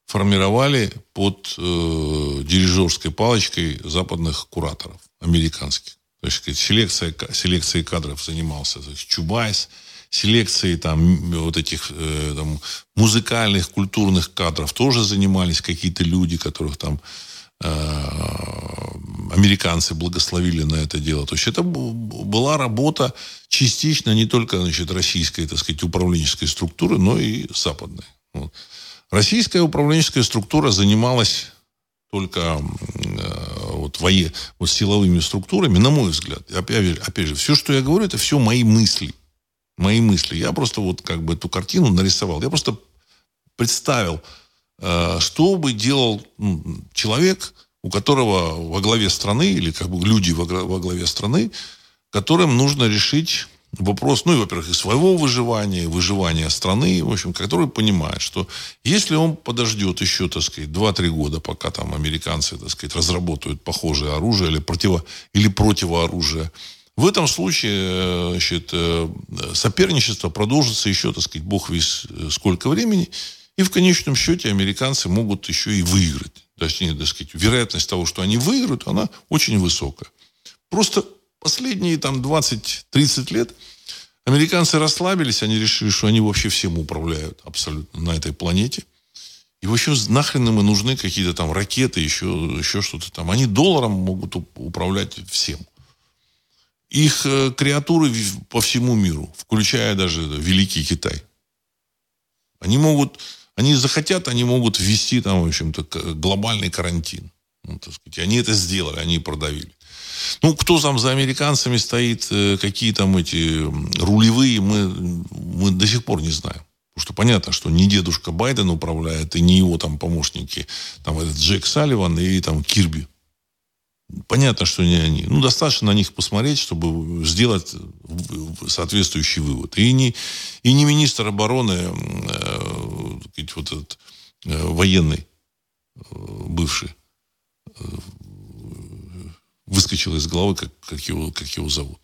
формировали под э, дирижерской палочкой западных кураторов, американских. То есть сказать, селекция, селекцией кадров занимался то есть, Чубайс, селекцией там, вот этих э, там, музыкальных, культурных кадров тоже занимались какие-то люди, которых там американцы благословили на это дело. То есть это была работа частично не только значит, российской, так сказать, управленческой структуры, но и западной. Вот. Российская управленческая структура занималась только э, вот, вое, вот силовыми структурами, на мой взгляд. Опять, опять же, все, что я говорю, это все мои мысли. Мои мысли. Я просто вот как бы эту картину нарисовал. Я просто представил, Э, что бы делал человек, у которого во главе страны, или как бы люди во главе страны, которым нужно решить вопрос, ну и, во-первых, и своего выживания, и выживания страны, в общем, который понимает, что если он подождет еще, так сказать, 2-3 года, пока там американцы, так сказать, разработают похожее оружие или, противо, или противооружие, в этом случае э, значит, э, соперничество продолжится еще, так сказать, бог весь сколько времени, и в конечном счете американцы могут еще и выиграть. Точнее, так сказать, вероятность того, что они выиграют, она очень высокая. Просто последние там 20-30 лет американцы расслабились, они решили, что они вообще всем управляют абсолютно на этой планете. И вообще нахрен им и нужны какие-то там ракеты, еще, еще что-то там. Они долларом могут управлять всем. Их э, креатуры по всему миру, включая даже Великий Китай. Они могут они захотят, они могут ввести там, в общем-то, глобальный карантин. Ну, так сказать. Они это сделали, они продавили. Ну, кто там за американцами стоит, э, какие там эти рулевые, мы, мы до сих пор не знаем. Потому что понятно, что не дедушка Байден управляет, и не его там помощники, там этот Джек Салливан и там Кирби. Понятно, что не они. Ну, достаточно на них посмотреть, чтобы сделать соответствующий вывод. И не, и не министр обороны, э, вот этот э, военный, э, бывший, э, выскочил из головы, как, как, его, как его зовут.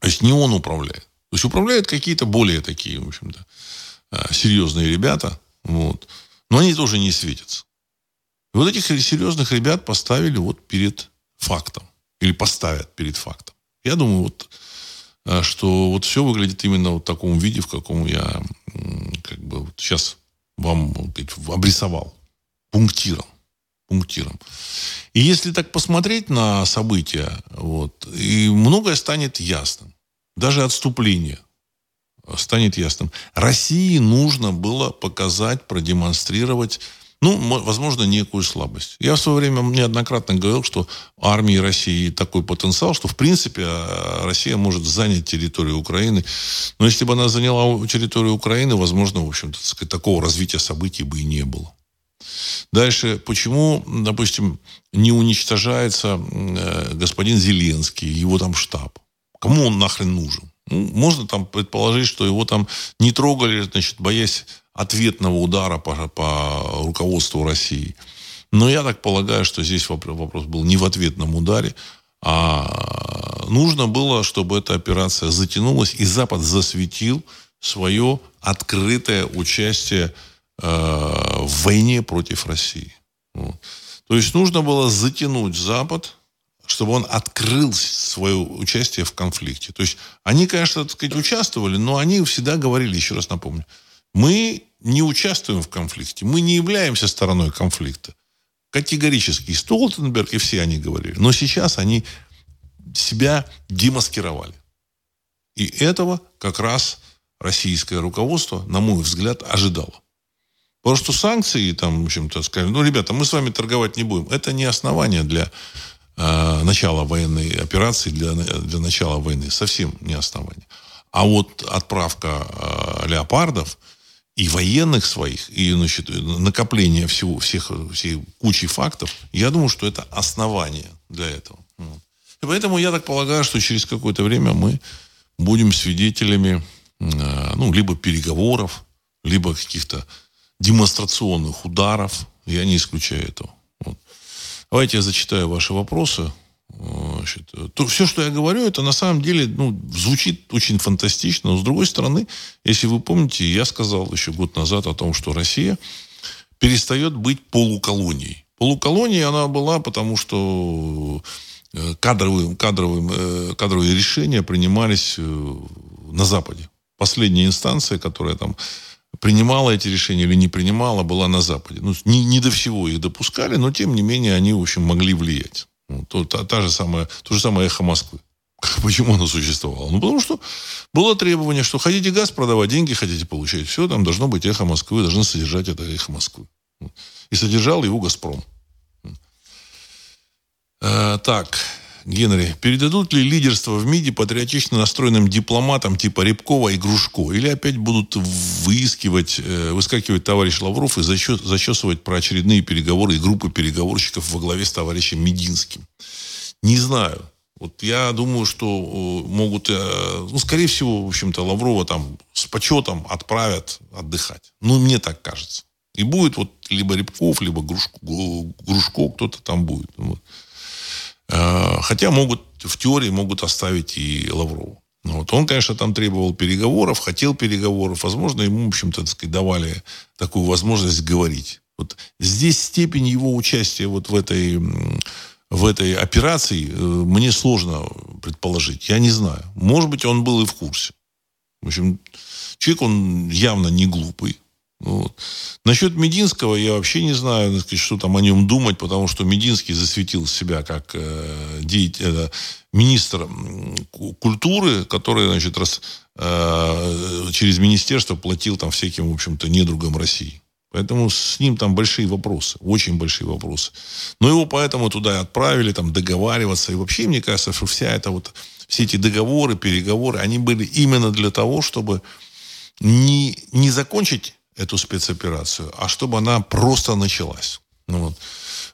То есть не он управляет. То есть управляют какие-то более такие, в общем-то, э, серьезные ребята. Вот. Но они тоже не светятся. Вот этих серьезных ребят поставили вот перед фактом. Или поставят перед фактом. Я думаю, вот, э, что вот все выглядит именно в таком виде, в каком я как бы вот сейчас вам сказать, обрисовал. Пунктиром. Пунктиром. И если так посмотреть на события, вот, и многое станет ясным. Даже отступление станет ясным. России нужно было показать, продемонстрировать ну, возможно, некую слабость. Я в свое время неоднократно говорил, что армии России такой потенциал, что, в принципе, а, Россия может занять территорию Украины. Но если бы она заняла территорию Украины, возможно, в общем-то, такого развития событий бы и не было. Дальше, почему, допустим, не уничтожается э, господин Зеленский, его там штаб? Кому он нахрен нужен? Ну, можно там предположить, что его там не трогали, значит, боясь ответного удара по, по руководству России. Но я так полагаю, что здесь вопрос был не в ответном ударе, а нужно было, чтобы эта операция затянулась, и Запад засветил свое открытое участие э, в войне против России. Вот. То есть нужно было затянуть Запад, чтобы он открыл свое участие в конфликте. То есть они, конечно, так сказать, участвовали, но они всегда говорили, еще раз напомню, мы не участвуем в конфликте, мы не являемся стороной конфликта. Категорически. И Столтенберг, и все они говорили. Но сейчас они себя демаскировали. И этого как раз российское руководство, на мой взгляд, ожидало. Потому что санкции, там, в общем-то, сказали, ну, ребята, мы с вами торговать не будем. Это не основание для э, начала военной операции, для, для начала войны. Совсем не основание. А вот отправка э, леопардов – и военных своих, и значит, накопление всего, всех, всей кучи фактов, я думаю, что это основание для этого. И поэтому я так полагаю, что через какое-то время мы будем свидетелями ну, либо переговоров, либо каких-то демонстрационных ударов. Я не исключаю этого. Вот. Давайте я зачитаю ваши вопросы. Значит, то, все, что я говорю, это на самом деле ну, звучит очень фантастично. Но с другой стороны, если вы помните, я сказал еще год назад о том, что Россия перестает быть полуколонией. Полуколонией она была, потому что э, кадровые, кадровые, э, кадровые решения принимались э, на Западе. Последняя инстанция, которая там принимала эти решения или не принимала, была на Западе. Ну, не, не до всего их допускали, но тем не менее они, в общем, могли влиять. Ну, то, та, та же самая, то же самое эхо Москвы. Почему оно существовало? Ну, потому что было требование, что хотите газ продавать, деньги хотите получать. Все, там должно быть эхо Москвы, должны содержать это эхо Москвы. И содержал его «Газпром». А, так, Генри, передадут ли лидерство в МИДе патриотично настроенным дипломатам типа Рябкова и Грушко? Или опять будут выискивать, э, выскакивать товарищ Лавров и зачесывать про очередные переговоры и группы переговорщиков во главе с товарищем Мединским? Не знаю. Вот я думаю, что э, могут, э, ну, скорее всего, в общем-то, Лаврова там с почетом отправят отдыхать. Ну, мне так кажется. И будет вот либо Рябков, либо Грушко, Грушко кто-то там будет. Вот. Э, хотя могут, в теории могут оставить и Лаврову. Ну вот. Он, конечно, там требовал переговоров, хотел переговоров. Возможно, ему, в общем-то, сказать, давали такую возможность говорить. Вот здесь степень его участия вот в этой, в этой операции э, мне сложно предположить. Я не знаю. Может быть, он был и в курсе. В общем, человек, он явно не глупый. Вот. Насчет Мединского я вообще не знаю, что там о нем думать, потому что Мединский засветил себя как э, деятель, э, министр культуры, который, значит, раз, э, через министерство платил там всяким, в общем-то, недругам России. Поэтому с ним там большие вопросы, очень большие вопросы. Но его поэтому туда и отправили, там, договариваться. И вообще, мне кажется, что вся эта вот, все эти договоры, переговоры, они были именно для того, чтобы не, не закончить эту спецоперацию, а чтобы она просто началась. Ну, вот.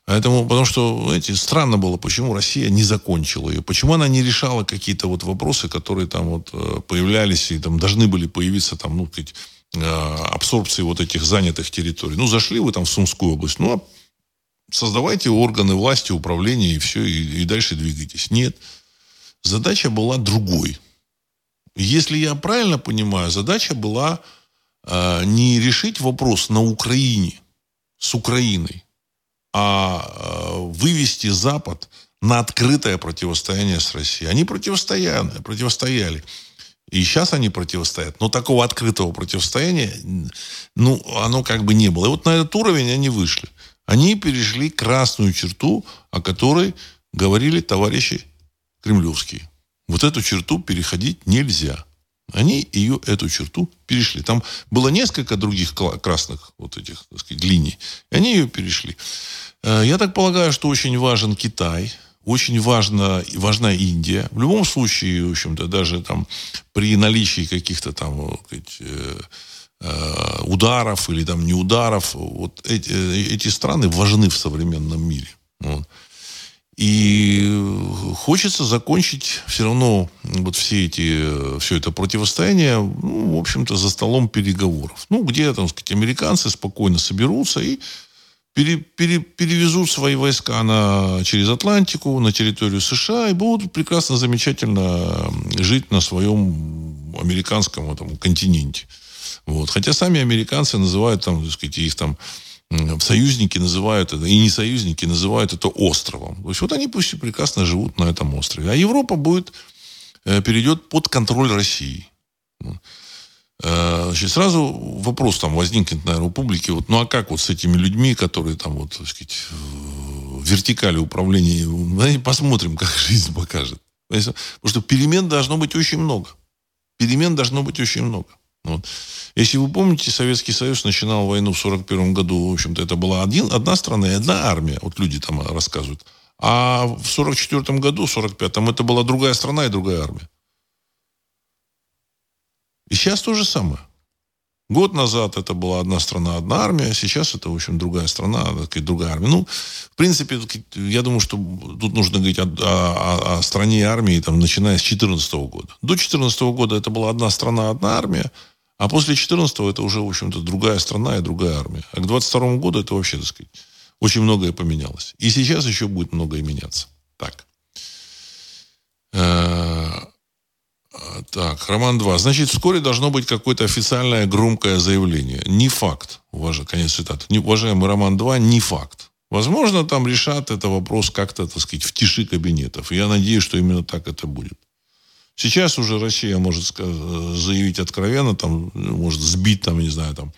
Поэтому, потому что, знаете, странно было, почему Россия не закончила ее, почему она не решала какие-то вот вопросы, которые там вот э, появлялись и там должны были появиться там, ну, сказать, э, абсорбции вот этих занятых территорий. Ну, зашли вы там в Сумскую область, ну, а создавайте органы власти, управления и все, и, и дальше двигайтесь. Нет. Задача была другой. Если я правильно понимаю, задача была не решить вопрос на Украине, с Украиной, а, а вывести Запад на открытое противостояние с Россией. Они противостояли, противостояли. И сейчас они противостоят. Но такого открытого противостояния, ну, оно как бы не было. И вот на этот уровень они вышли. Они перешли красную черту, о которой говорили товарищи кремлевские. Вот эту черту переходить нельзя. Они ее, эту черту, перешли. Там было несколько других красных вот этих, так сказать, линий. И они ее перешли. Э, я так полагаю, что очень важен Китай, очень важна, важна Индия. В любом случае, в общем-то, даже там при наличии каких-то там э, э, ударов или там неударов, вот эти, эти страны важны в современном мире. Вот. И хочется закончить все равно вот все эти, все это противостояние, ну, в общем-то, за столом переговоров. Ну, где, там сказать, американцы спокойно соберутся и пере, пере, перевезут свои войска на, через Атлантику, на территорию США и будут прекрасно, замечательно жить на своем американском этом континенте. Вот. Хотя сами американцы называют там, так сказать, их там союзники называют это, и не союзники называют это островом. То есть вот они пусть и прекрасно живут на этом острове. А Европа будет, э, перейдет под контроль России. Э, значит, сразу вопрос там возникнет, наверное, у публики, вот, ну а как вот с этими людьми, которые там вот, так сказать, в вертикали управления, посмотрим, как жизнь покажет. Потому что перемен должно быть очень много. Перемен должно быть очень много. Вот. Если вы помните, Советский Союз начинал войну в 1941 году, в общем-то, это была один, одна страна и одна армия, вот люди там рассказывают. А в 1944 году, в 1945 это была другая страна и другая армия. И сейчас то же самое. Год назад это была одна страна, одна армия, а сейчас это, в общем, другая страна, другая армия. Ну, в принципе, я думаю, что тут нужно говорить о, о, о стране и армии, там, начиная с 2014 года. До 2014 года это была одна страна, одна армия, а после 2014 это уже, в общем-то, другая страна и другая армия. А к 2022 году это вообще, так сказать, очень многое поменялось. И сейчас еще будет многое меняться. Так. Э, так, Роман 2. Значит, вскоре должно быть какое-то официальное громкое заявление. Не факт. Уважаемый, конец цитаты. Не, уважаемый Роман 2, не факт. Возможно, там решат этот вопрос как-то, так сказать, в тиши кабинетов. Я надеюсь, что именно так это будет. Сейчас уже Россия может заявить откровенно, там, может сбить, там, не знаю, там,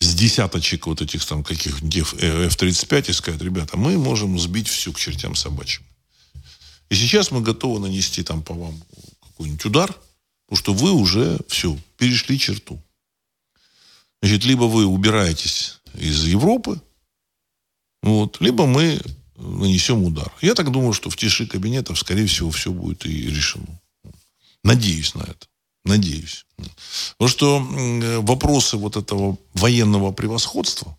с десяточек вот этих там каких-нибудь F-35 и сказать, ребята, мы можем сбить всю к чертям собачьим. И сейчас мы готовы нанести там по вам какой-нибудь удар, потому что вы уже все, перешли черту. Значит, либо вы убираетесь из Европы, вот, либо мы нанесем удар. Я так думаю, что в тиши кабинетов, скорее всего, все будет и решено. Надеюсь на это. Надеюсь. Потому что вопросы вот этого военного превосходства,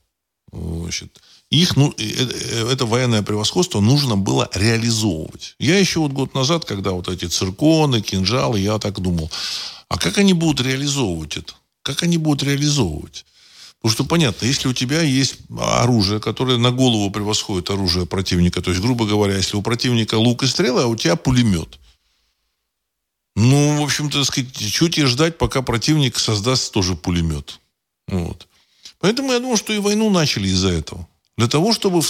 значит, их, ну, э, э, это военное превосходство нужно было реализовывать. Я еще вот год назад, когда вот эти цирконы, кинжалы, я так думал, а как они будут реализовывать это? Как они будут реализовывать? Потому что понятно, если у тебя есть оружие, которое на голову превосходит оружие противника, то есть, грубо говоря, если у противника лук и стрелы, а у тебя пулемет. Ну, в общем-то, сказать, что тебе ждать, пока противник создаст тоже пулемет. Вот. Поэтому я думаю, что и войну начали из-за этого. Для того, чтобы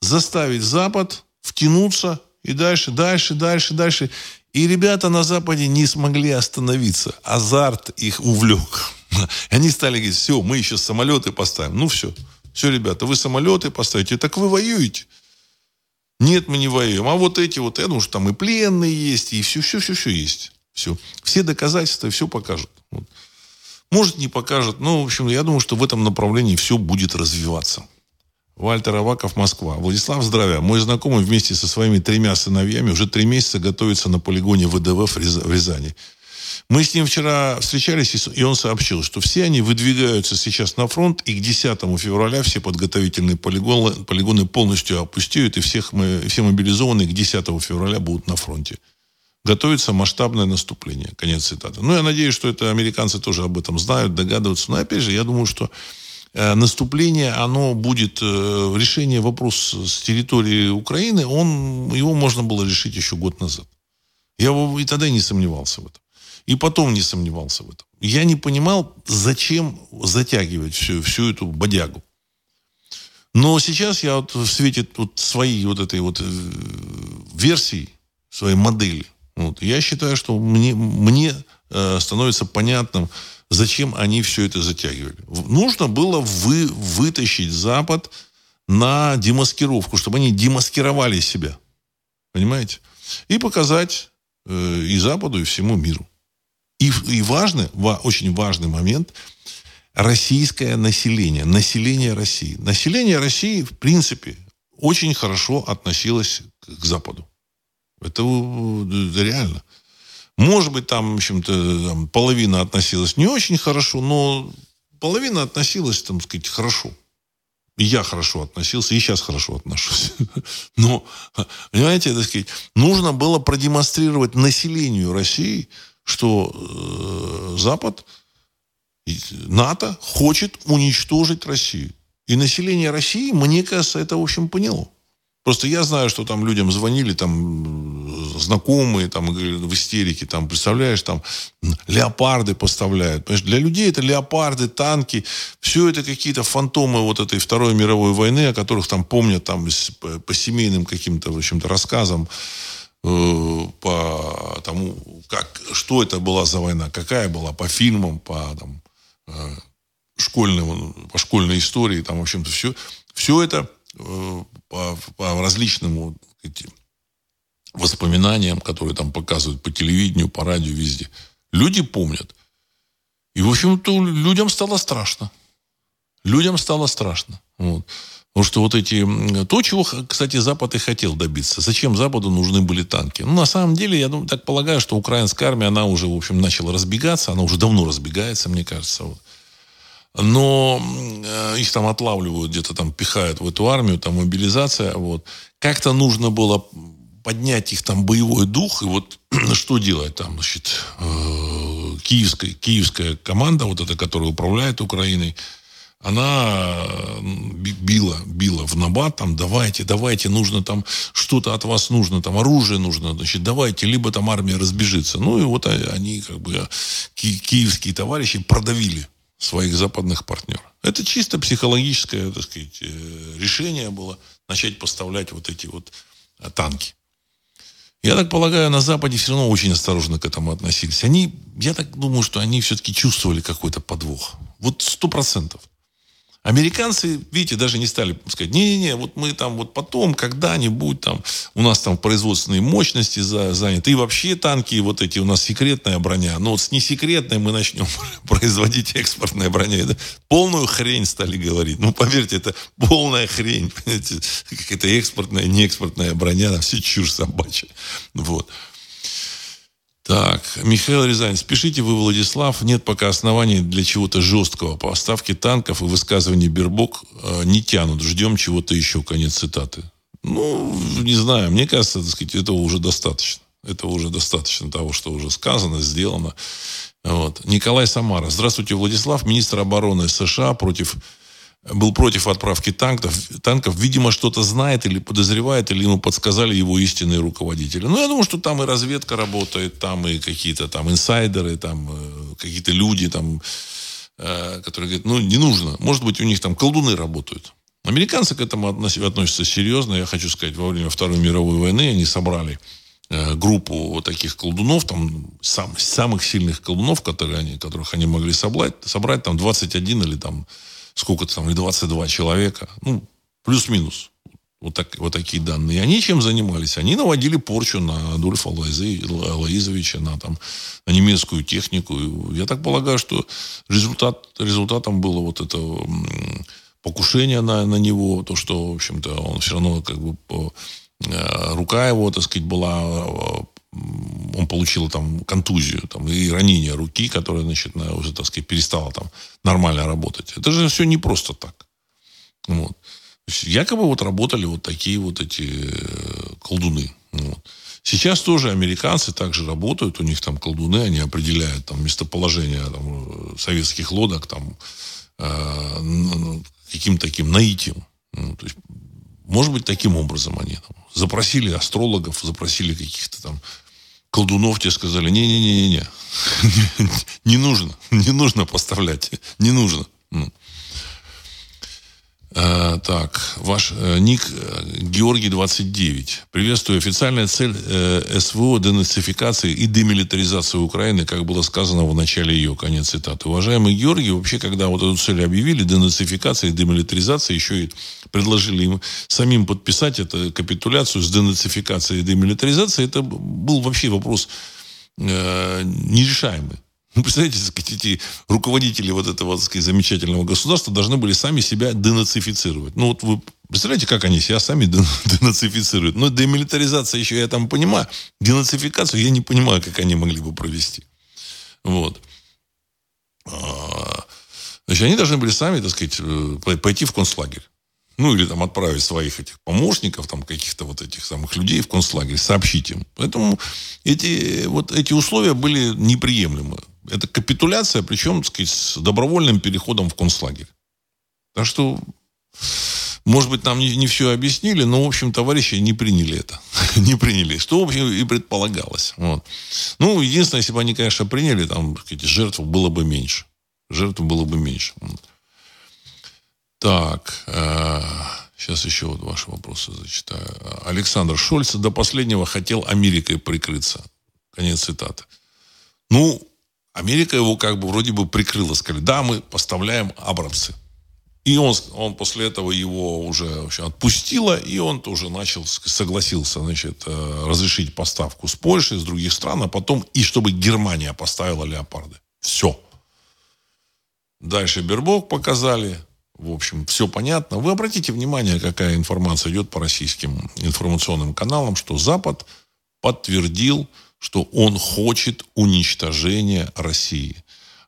заставить Запад втянуться и дальше, дальше, дальше, дальше. И ребята на Западе не смогли остановиться. Азарт их увлек. Они стали говорить, все, мы еще самолеты поставим. Ну все, все, ребята, вы самолеты поставите, так вы воюете. Нет, мы не воюем. А вот эти вот, я думаю, что там и пленные есть, и все, все, все, все есть. Все. Все доказательства, все покажут. Вот. Может, не покажет. Но, в общем, я думаю, что в этом направлении все будет развиваться. Вальтер Аваков, Москва. Владислав, здравия. Мой знакомый вместе со своими тремя сыновьями уже три месяца готовится на полигоне ВДВ в Рязани. Мы с ним вчера встречались, и он сообщил, что все они выдвигаются сейчас на фронт, и к 10 февраля все подготовительные полигоны, полигоны полностью опустеют, и всех мы, все мобилизованные к 10 февраля будут на фронте готовится масштабное наступление. Конец цитаты. Ну, я надеюсь, что это американцы тоже об этом знают, догадываются. Но, опять же, я думаю, что э, наступление, оно будет, э, решение вопроса с территории Украины, он, его можно было решить еще год назад. Я и тогда не сомневался в этом. И потом не сомневался в этом. Я не понимал, зачем затягивать всю, всю эту бодягу. Но сейчас я вот в свете вот своей вот этой вот э, версии, своей модели, вот. Я считаю, что мне, мне э, становится понятным, зачем они все это затягивали. Нужно было вы, вытащить Запад на демаскировку, чтобы они демаскировали себя. Понимаете? И показать э, и Западу, и всему миру. И, важный, ва, очень важный момент – российское население, население России. Население России, в принципе, очень хорошо относилось к Западу. Это реально. Может быть, там, в общем-то, там, половина относилась не очень хорошо, но половина относилась, там, сказать, хорошо. И я хорошо относился, и сейчас хорошо отношусь. Но, понимаете, так сказать, нужно было продемонстрировать населению России, что э, Запад, НАТО хочет уничтожить Россию. И население России, мне кажется, это, в общем, поняло. Просто я знаю, что там людям звонили, там, знакомые, там, в истерике, там, представляешь, там, леопарды поставляют. Понимаешь, для людей это леопарды, танки, все это какие-то фантомы вот этой Второй мировой войны, о которых там помнят там по, семейным каким-то, в общем-то, рассказам, э, по тому, как, что это была за война, какая была, по фильмам, по, там, э, школьным, по школьной истории, там, в общем-то, все, все это Э, по, по различным эти, воспоминаниям, которые там показывают по телевидению, по радио, везде. Люди помнят. И, в общем-то, людям стало страшно. Людям стало страшно. Вот. Потому что вот эти... То, чего, кстати, Запад и хотел добиться. Зачем Западу нужны были танки? Ну, на самом деле, я так полагаю, что украинская армия, она уже, в общем, начала разбегаться. Она уже давно разбегается, мне кажется. Вот. Но э, их там отлавливают, где-то там пихают в эту армию, там мобилизация. Вот. Как-то нужно было поднять их там боевой дух. И вот что делать там, значит, э, киевская, киевская команда, вот эта, которая управляет Украиной, она била, била в набат, там, давайте, давайте, нужно там, что-то от вас нужно, там, оружие нужно, значит, давайте, либо там армия разбежится. Ну, и вот они, как бы, ки- киевские товарищи продавили своих западных партнеров. Это чисто психологическое, так сказать, э, решение было начать поставлять вот эти вот э, танки. Я так полагаю, на Западе все равно очень осторожно к этому относились. Они, я так думаю, что они все-таки чувствовали какой-то подвох. Вот сто процентов. Американцы, видите, даже не стали сказать, не-не-не, вот мы там вот потом, когда-нибудь там, у нас там производственные мощности за, заняты, и вообще танки, вот эти у нас секретная броня, но вот с несекретной мы начнем производить экспортная броня. Это полную хрень стали говорить. Ну, поверьте, это полная хрень. Какая-то экспортная, неэкспортная броня, все чушь собачья. Вот. Так, Михаил Рязань, спешите вы, Владислав, нет пока оснований для чего-то жесткого. Поставки танков и высказывания Бербок э, не тянут. Ждем чего-то еще. Конец цитаты. Ну, не знаю. Мне кажется, так сказать, этого уже достаточно. Этого уже достаточно того, что уже сказано, сделано. Вот. Николай Самара. Здравствуйте, Владислав. Министр обороны США против был против отправки танков, танков, видимо, что-то знает или подозревает, или ему подсказали его истинные руководители. Ну, я думаю, что там и разведка работает, там и какие-то там инсайдеры, там э, какие-то люди, там, э, которые говорят, ну, не нужно. Может быть, у них там колдуны работают. Американцы к этому относятся серьезно. Я хочу сказать, во время Второй мировой войны они собрали э, группу таких колдунов, там, сам, самых сильных колдунов, которые они, которых они могли собрать, собрать там 21 или там сколько-то там, или 22 человека, ну, плюс-минус. Вот, так, вот такие данные. И они чем занимались? Они наводили порчу на Адольфа Алаизовича, на, там, на немецкую технику. Я так полагаю, что результат, результатом было вот это покушение на, на него, то, что, в общем-то, он все равно как бы э, рука его, так сказать, была он получил там контузию там, и ранение руки, которая, значит, на, уже, так сказать, перестала там нормально работать. Это же все не просто так. Вот. Якобы вот работали вот такие вот эти э, колдуны. Вот. Сейчас тоже американцы также работают, у них там колдуны, они определяют там местоположение там, советских лодок там э, каким-то таким наитием. Ну, то есть, может быть, таким образом они там, запросили астрологов, запросили каких-то там колдунов тебе сказали, не-не-не-не, не нужно, не нужно поставлять, не нужно. А, так, ваш э, ник э, Георгий 29. Приветствую. Официальная цель э, СВО – денацификация и демилитаризация Украины, как было сказано в начале ее. Конец цитаты. Уважаемый Георгий, вообще, когда вот эту цель объявили, денацификация и демилитаризация, еще и предложили им самим подписать эту капитуляцию с денацификацией и демилитаризацией, это был вообще вопрос э, нерешаемый. Ну, представляете, сказать, эти руководители вот этого, так сказать, замечательного государства должны были сами себя денацифицировать. Ну, вот вы представляете, как они себя сами денацифицируют? Ну, демилитаризация еще я там понимаю. Денацификацию я не понимаю, как они могли бы провести. Вот. А, значит, они должны были сами, так сказать, э, пойти в концлагерь. Ну, или там отправить своих этих помощников, там, каких-то вот этих самых людей в концлагерь, сообщить им. Поэтому эти, вот эти условия были неприемлемы. Это капитуляция, причем, так сказать, с добровольным переходом в концлагерь. Так что, может быть, нам не, не все объяснили, но, в общем, товарищи не приняли это. не приняли. Что, в общем, и предполагалось. Вот. Ну, единственное, если бы они, конечно, приняли, там, сказать, жертв было бы меньше. Жертв было бы меньше. Так, э, сейчас еще вот ваши вопросы зачитаю. Александр Шольц до последнего хотел Америкой прикрыться. Конец цитаты. Ну, Америка его как бы вроде бы прикрыла. Сказали, да, мы поставляем Абрамсы. И он, он после этого его уже вообще отпустила, и он тоже начал, согласился, значит, э, разрешить поставку с Польши, с других стран, а потом и чтобы Германия поставила леопарды. Все. Дальше Бербок показали, в общем, все понятно. Вы обратите внимание, какая информация идет по российским информационным каналам, что Запад подтвердил, что он хочет уничтожения России.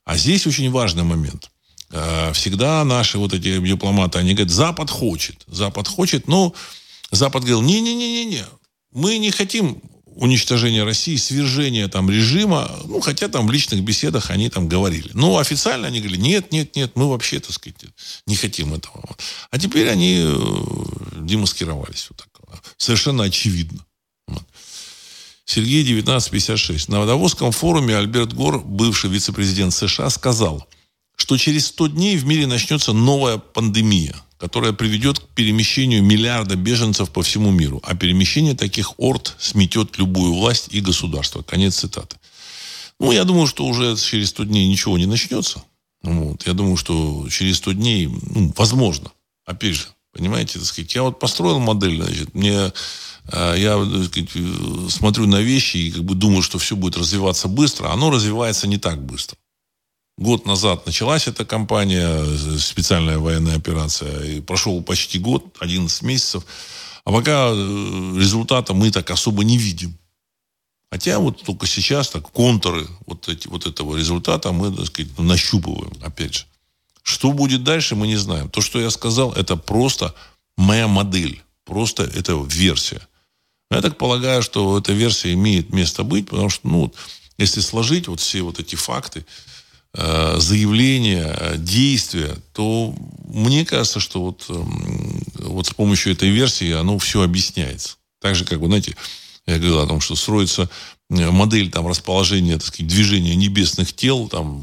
А здесь очень важный момент. Э, всегда наши вот эти дипломаты, они говорят, Запад хочет, Запад хочет, но Запад говорил, не-не-не-не-не, мы не хотим уничтожения России, свержения там режима, ну, хотя там в личных беседах они там говорили. Но официально они говорили, нет, нет, нет, мы вообще, так сказать, не хотим этого. А теперь они э, демаскировались вот так. Совершенно очевидно. Сергей 1956. На Давосском форуме Альберт Гор, бывший вице-президент США, сказал, что через 100 дней в мире начнется новая пандемия – которая приведет к перемещению миллиарда беженцев по всему миру. А перемещение таких орд сметет любую власть и государство. Конец цитаты. Ну, я думаю, что уже через 100 дней ничего не начнется. Вот. Я думаю, что через 100 дней, ну, возможно, опять же, понимаете, так сказать, я вот построил модель, значит, мне, я так сказать, смотрю на вещи и как бы думаю, что все будет развиваться быстро, оно развивается не так быстро. Год назад началась эта кампания, специальная военная операция, и прошел почти год, 11 месяцев. А пока э, результата мы так особо не видим. Хотя вот только сейчас так контуры вот, эти, вот этого результата мы, так сказать, нащупываем, опять же. Что будет дальше, мы не знаем. То, что я сказал, это просто моя модель. Просто это версия. Я так полагаю, что эта версия имеет место быть, потому что, ну, если сложить вот все вот эти факты, Э, заявления, действия, то мне кажется, что вот, эм, вот с помощью этой версии оно все объясняется. Так же, как, вы знаете, я говорил о том, что строится э, модель там, расположения, так сказать, движения небесных тел там,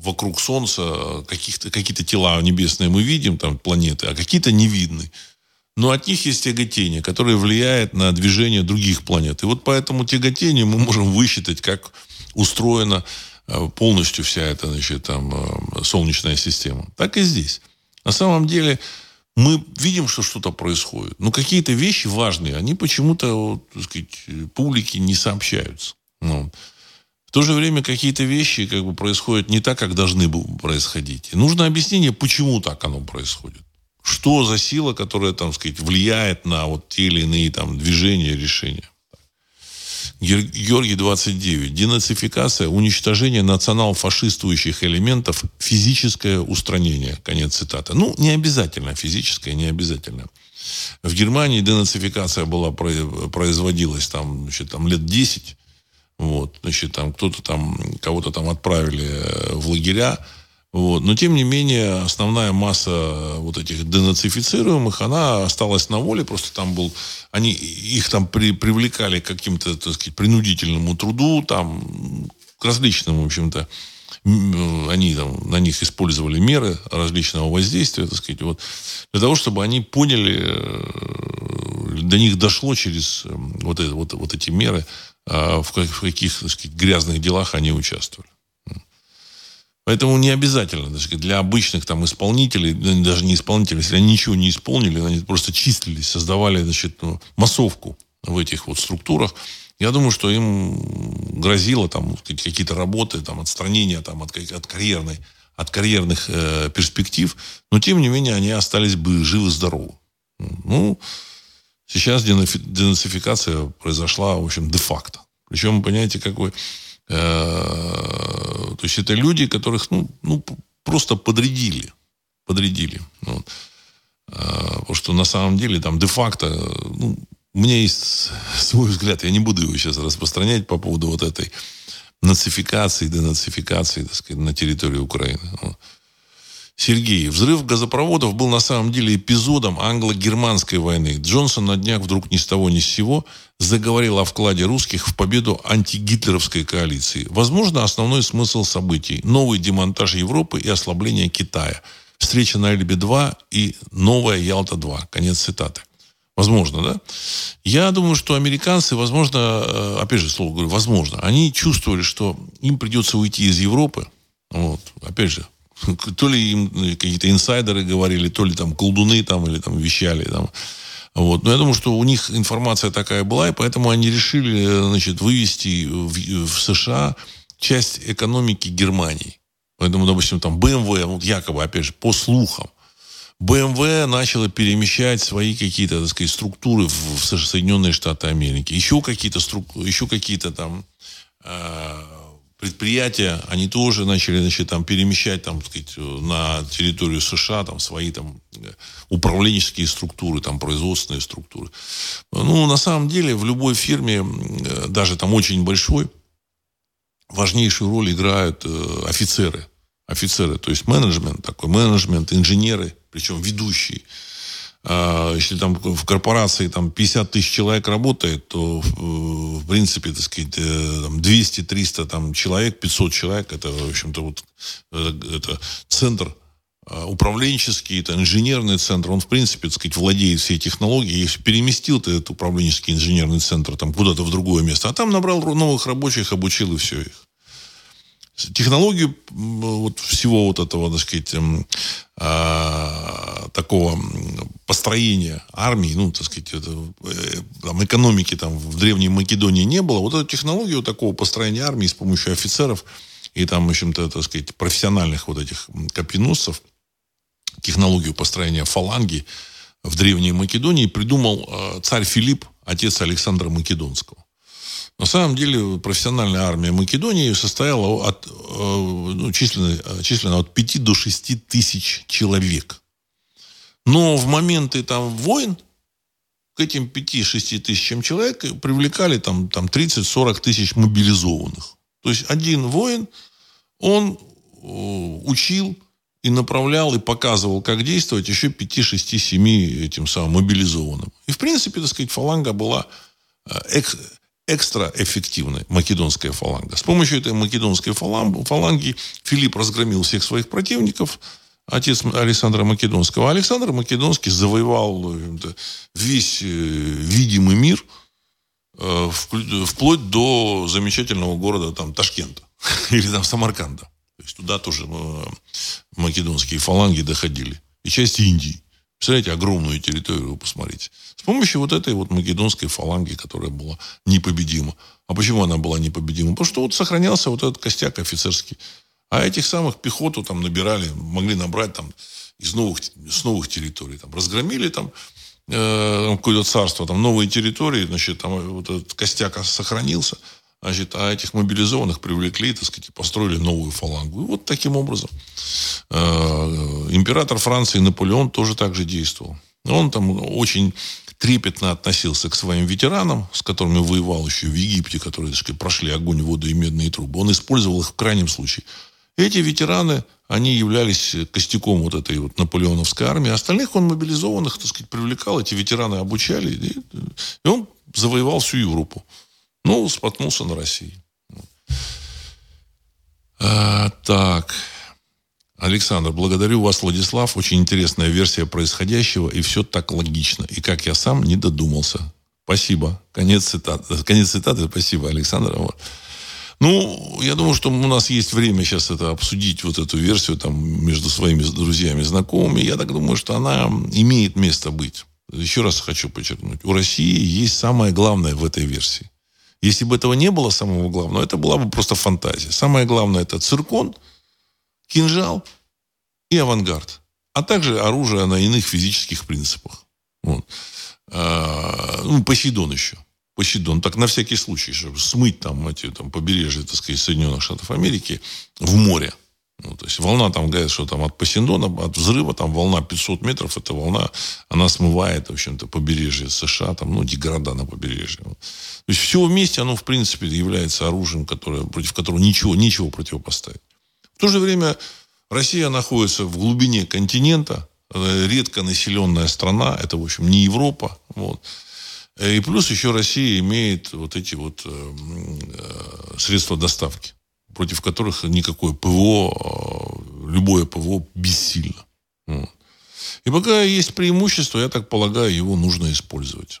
вокруг Солнца, каких-то, какие-то тела небесные мы видим, там, планеты, а какие-то не видны. Но от них есть тяготение, которое влияет на движение других планет. И вот по этому тяготению мы можем высчитать, как устроена Э, полностью вся эта значит, там, э, солнечная система. Так и здесь. На самом деле мы видим, что что-то происходит. Но какие-то вещи важные, они почему-то так сказать, публике не сообщаются. Ну, в то же время какие-то вещи как бы происходят не так, как должны бы происходить. И нужно объяснение, почему так оно происходит. Что за сила, которая, там, сказать, влияет на вот те или иные там, движения, решения. Георгий 29. Денацификация, уничтожение национал-фашистующих элементов, физическое устранение. Конец цитаты. Ну, не обязательно физическое, не обязательно. В Германии денацификация была, производилась там, значит, там лет 10. Вот, значит, там кто-то там, кого-то там отправили в лагеря, вот. Но, тем не менее, основная масса вот этих денацифицируемых, она осталась на воле, просто там был, они, их там при, привлекали к каким-то, так сказать, принудительному труду, там, к различным, в общем-то, они там, на них использовали меры различного воздействия, так сказать, вот, для того, чтобы они поняли, э, до них дошло через э, вот, это, вот, вот эти меры, а в каких, так сказать, грязных делах они участвовали. Поэтому не обязательно даже для обычных там исполнителей, даже не исполнителей, если они ничего не исполнили, они просто числились, создавали значит, ну, массовку в этих вот структурах. Я думаю, что им грозило там какие-то работы, там отстранение там, от, от карьерной, от карьерных э, перспектив, но тем не менее они остались бы живы-здоровы. Ну, сейчас денацификация произошла, в общем, де-факто. Причем, понимаете, какой Э, то есть это люди, которых ну, ну, просто подрядили. Подрядили. Вот. Э, потому что на самом деле там де-факто, ну, у меня есть свой взгляд, я не буду его сейчас распространять по поводу вот этой нацификации, денацификации, так сказать, на территории Украины. Сергей, взрыв газопроводов был на самом деле эпизодом англо-германской войны. Джонсон на днях вдруг ни с того ни с сего заговорил о вкладе русских в победу антигитлеровской коалиции. Возможно, основной смысл событий – новый демонтаж Европы и ослабление Китая. Встреча на Эльбе-2 и новая Ялта-2. Конец цитаты. Возможно, да? Я думаю, что американцы, возможно, э, опять же, слово говорю, возможно, они чувствовали, что им придется уйти из Европы. Вот, опять же, то ли им ну, какие-то инсайдеры говорили, то ли там колдуны там или там вещали там. Вот. Но я думаю, что у них информация такая была, и поэтому они решили значит, вывести в, в США часть экономики Германии. Поэтому, допустим, там BMW, вот якобы, опять же, по слухам, БМВ начала перемещать свои какие-то, так сказать, структуры в, в Соединенные Штаты Америки. Еще какие-то структуры, еще какие-то там э, предприятия, они тоже начали, значит, там перемещать, там, сказать, на территорию США, там, свои там управленческие структуры, там, производственные структуры. Ну, на самом деле, в любой фирме, э, даже там очень большой, важнейшую роль играют э, офицеры. Офицеры, то есть менеджмент такой, менеджмент, инженеры, причем ведущие. А, если там в корпорации там 50 тысяч человек работает, то в принципе, так сказать, 200-300 э, там человек, 500 человек, это, в общем-то, вот э, это центр управленческий, это инженерный центр, он, в принципе, так сказать, владеет всей технологией. Если переместил ты этот управленческий инженерный центр там куда-то в другое место, а там набрал новых рабочих, обучил и все их технологию вот всего вот этого, так сказать, а, такого построения армии, ну, так сказать, это, э, там, экономики там в Древней Македонии не было. Вот эту технологию такого построения армии с помощью офицеров и там, в общем-то, так сказать, профессиональных вот этих копиносцев, технологию построения фаланги в Древней Македонии придумал э, царь Филипп, отец Александра Македонского. На самом деле профессиональная армия Македонии состояла от, э, ну, численно, численно от 5 до 6 тысяч человек. Но в моменты там войн к этим 5-6 тысячам человек привлекали там, там 30-40 тысяч мобилизованных. То есть один воин, он э, учил и направлял, и показывал, как действовать еще 5, 6, 7 этим самым мобилизованным. И, в принципе, так сказать, фаланга была э, экстра эффективной македонская фаланга. С помощью этой македонской фаланги Филипп разгромил всех своих противников, отец Александра Македонского. Александр Македонский завоевал весь э, видимый мир, э, вплоть до замечательного города там, Ташкента или там Самарканда. То есть туда тоже э, македонские фаланги доходили. И часть Индии. Представляете, огромную территорию вы посмотрите. С помощью вот этой вот македонской фаланги, которая была непобедима. А почему она была непобедима? Потому что вот сохранялся вот этот костяк офицерский. А этих самых пехоту там набирали, могли набрать там из новых, с новых территорий. Там, разгромили там э, какое-то царство, там новые территории, значит, там вот этот костяк сохранился. Значит, а этих мобилизованных привлекли, так сказать, построили новую фалангу. И вот таким образом э, император Франции Наполеон тоже так же действовал. Он там очень трепетно относился к своим ветеранам, с которыми воевал еще в Египте, которые, так сказать, прошли огонь, воду и медные трубы. Он использовал их в крайнем случае. Эти ветераны, они являлись костяком вот этой вот наполеоновской армии. Остальных он мобилизованных, так сказать, привлекал. Эти ветераны обучали. И он завоевал всю Европу. Ну, споткнулся на России. А, так. Александр, благодарю вас, Владислав. Очень интересная версия происходящего, и все так логично. И как я сам не додумался. Спасибо. Конец цитаты. Конец цитаты. Спасибо, Александр. Вот. Ну, я думаю, что у нас есть время сейчас это обсудить, вот эту версию там между своими друзьями, знакомыми. Я так думаю, что она имеет место быть. Еще раз хочу подчеркнуть. У России есть самое главное в этой версии. Если бы этого не было самого главного, это была бы просто фантазия. Самое главное это циркон, кинжал и авангард. А также оружие на иных физических принципах. Вот. А, ну, Посейдон еще. Посейдон. Так на всякий случай, чтобы смыть там эти там, побережья, так сказать, Соединенных Штатов Америки в море. Ну, то есть волна там, говорят, что там от Посейдона, от взрыва, там волна 500 метров, эта волна, она смывает, в общем-то, побережье США, там, ну, города на побережье. То есть все вместе, оно, в принципе, является оружием, которое, против которого ничего, ничего противопоставить. В то же время Россия находится в глубине континента, редко населенная страна, это, в общем, не Европа, вот. И плюс еще Россия имеет вот эти вот э, э, средства доставки против которых никакое ПВО, а, любое ПВО бессильно. И пока есть преимущество, я так полагаю, его нужно использовать.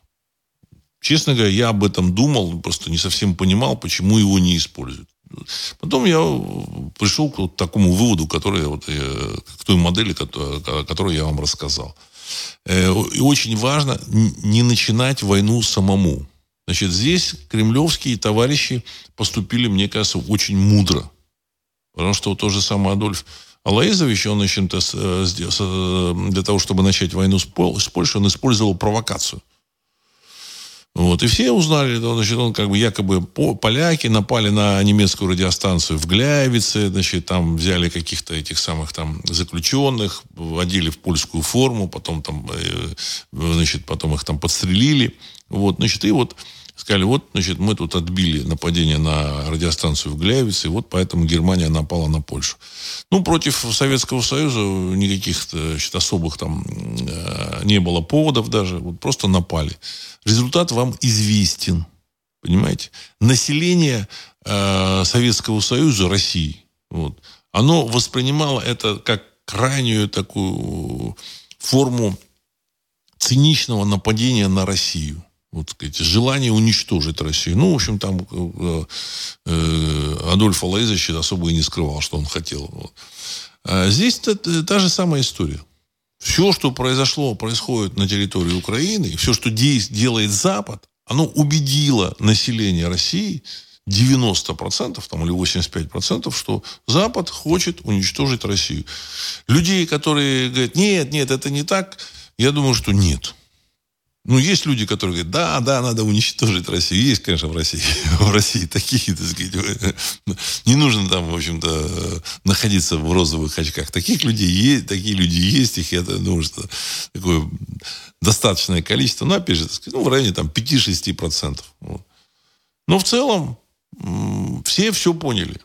Честно говоря, я об этом думал, просто не совсем понимал, почему его не используют. Потом я пришел к такому выводу, который, вот, э, к той модели, которую я вам рассказал. Э, и очень важно не начинать войну самому. Значит, здесь кремлевские товарищи поступили, мне кажется, очень мудро. Потому что тот же самый Адольф, Алаизович, он, значит, для того, чтобы начать войну с Польшей, он использовал провокацию. Вот. И все узнали, значит, он как бы якобы поляки напали на немецкую радиостанцию в Гляевице, значит, там взяли каких-то этих самых там заключенных, вводили в польскую форму, потом там, э, значит, потом их там подстрелили. Вот, значит, и вот сказали, вот, значит, мы тут отбили нападение на радиостанцию в Гляевице, и вот поэтому Германия напала на Польшу. Ну, против Советского Союза никаких значит, особых там э, не было поводов даже, вот просто напали. Результат вам известен, понимаете? Население э, Советского Союза, России, вот, оно воспринимало это как крайнюю такую форму циничного нападения на Россию вот сказать, желание уничтожить Россию. Ну, в общем, там э, э, Адольф Алаизович особо и не скрывал, что он хотел. Вот. А здесь та, та же самая история. Все, что произошло, происходит на территории Украины, все, что делает Запад, оно убедило население России 90% там, или 85%, что Запад хочет уничтожить Россию. Людей, которые говорят, нет, нет, это не так, я думаю, что нет. Ну, есть люди, которые говорят, да, да, надо уничтожить Россию. Есть, конечно, в России. В России такие, так сказать, не нужно там, в общем-то, находиться в розовых очках. Таких людей есть, такие люди есть, их это, ну, что такое достаточное количество. Но, опять же, сказать, ну, в районе там 5-6%. Вот. Но в целом все все поняли.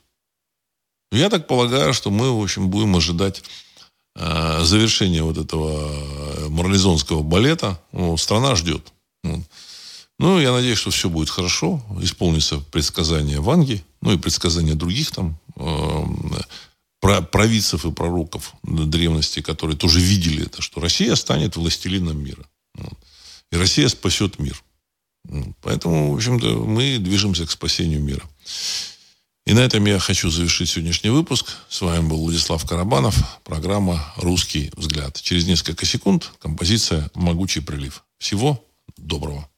Я так полагаю, что мы, в общем, будем ожидать Э, завершения вот этого э, марлезонского балета ну, страна ждет. Ну, я надеюсь, что все будет хорошо. Исполнится предсказание Ванги, ну и предсказания других там э, провидцев и пророков древности, которые тоже видели это, что Россия станет властелином мира. И Россия спасет мир. Поэтому, в общем-то, мы движемся к спасению мира. И на этом я хочу завершить сегодняшний выпуск. С вами был Владислав Карабанов. Программа «Русский взгляд». Через несколько секунд композиция «Могучий прилив». Всего доброго.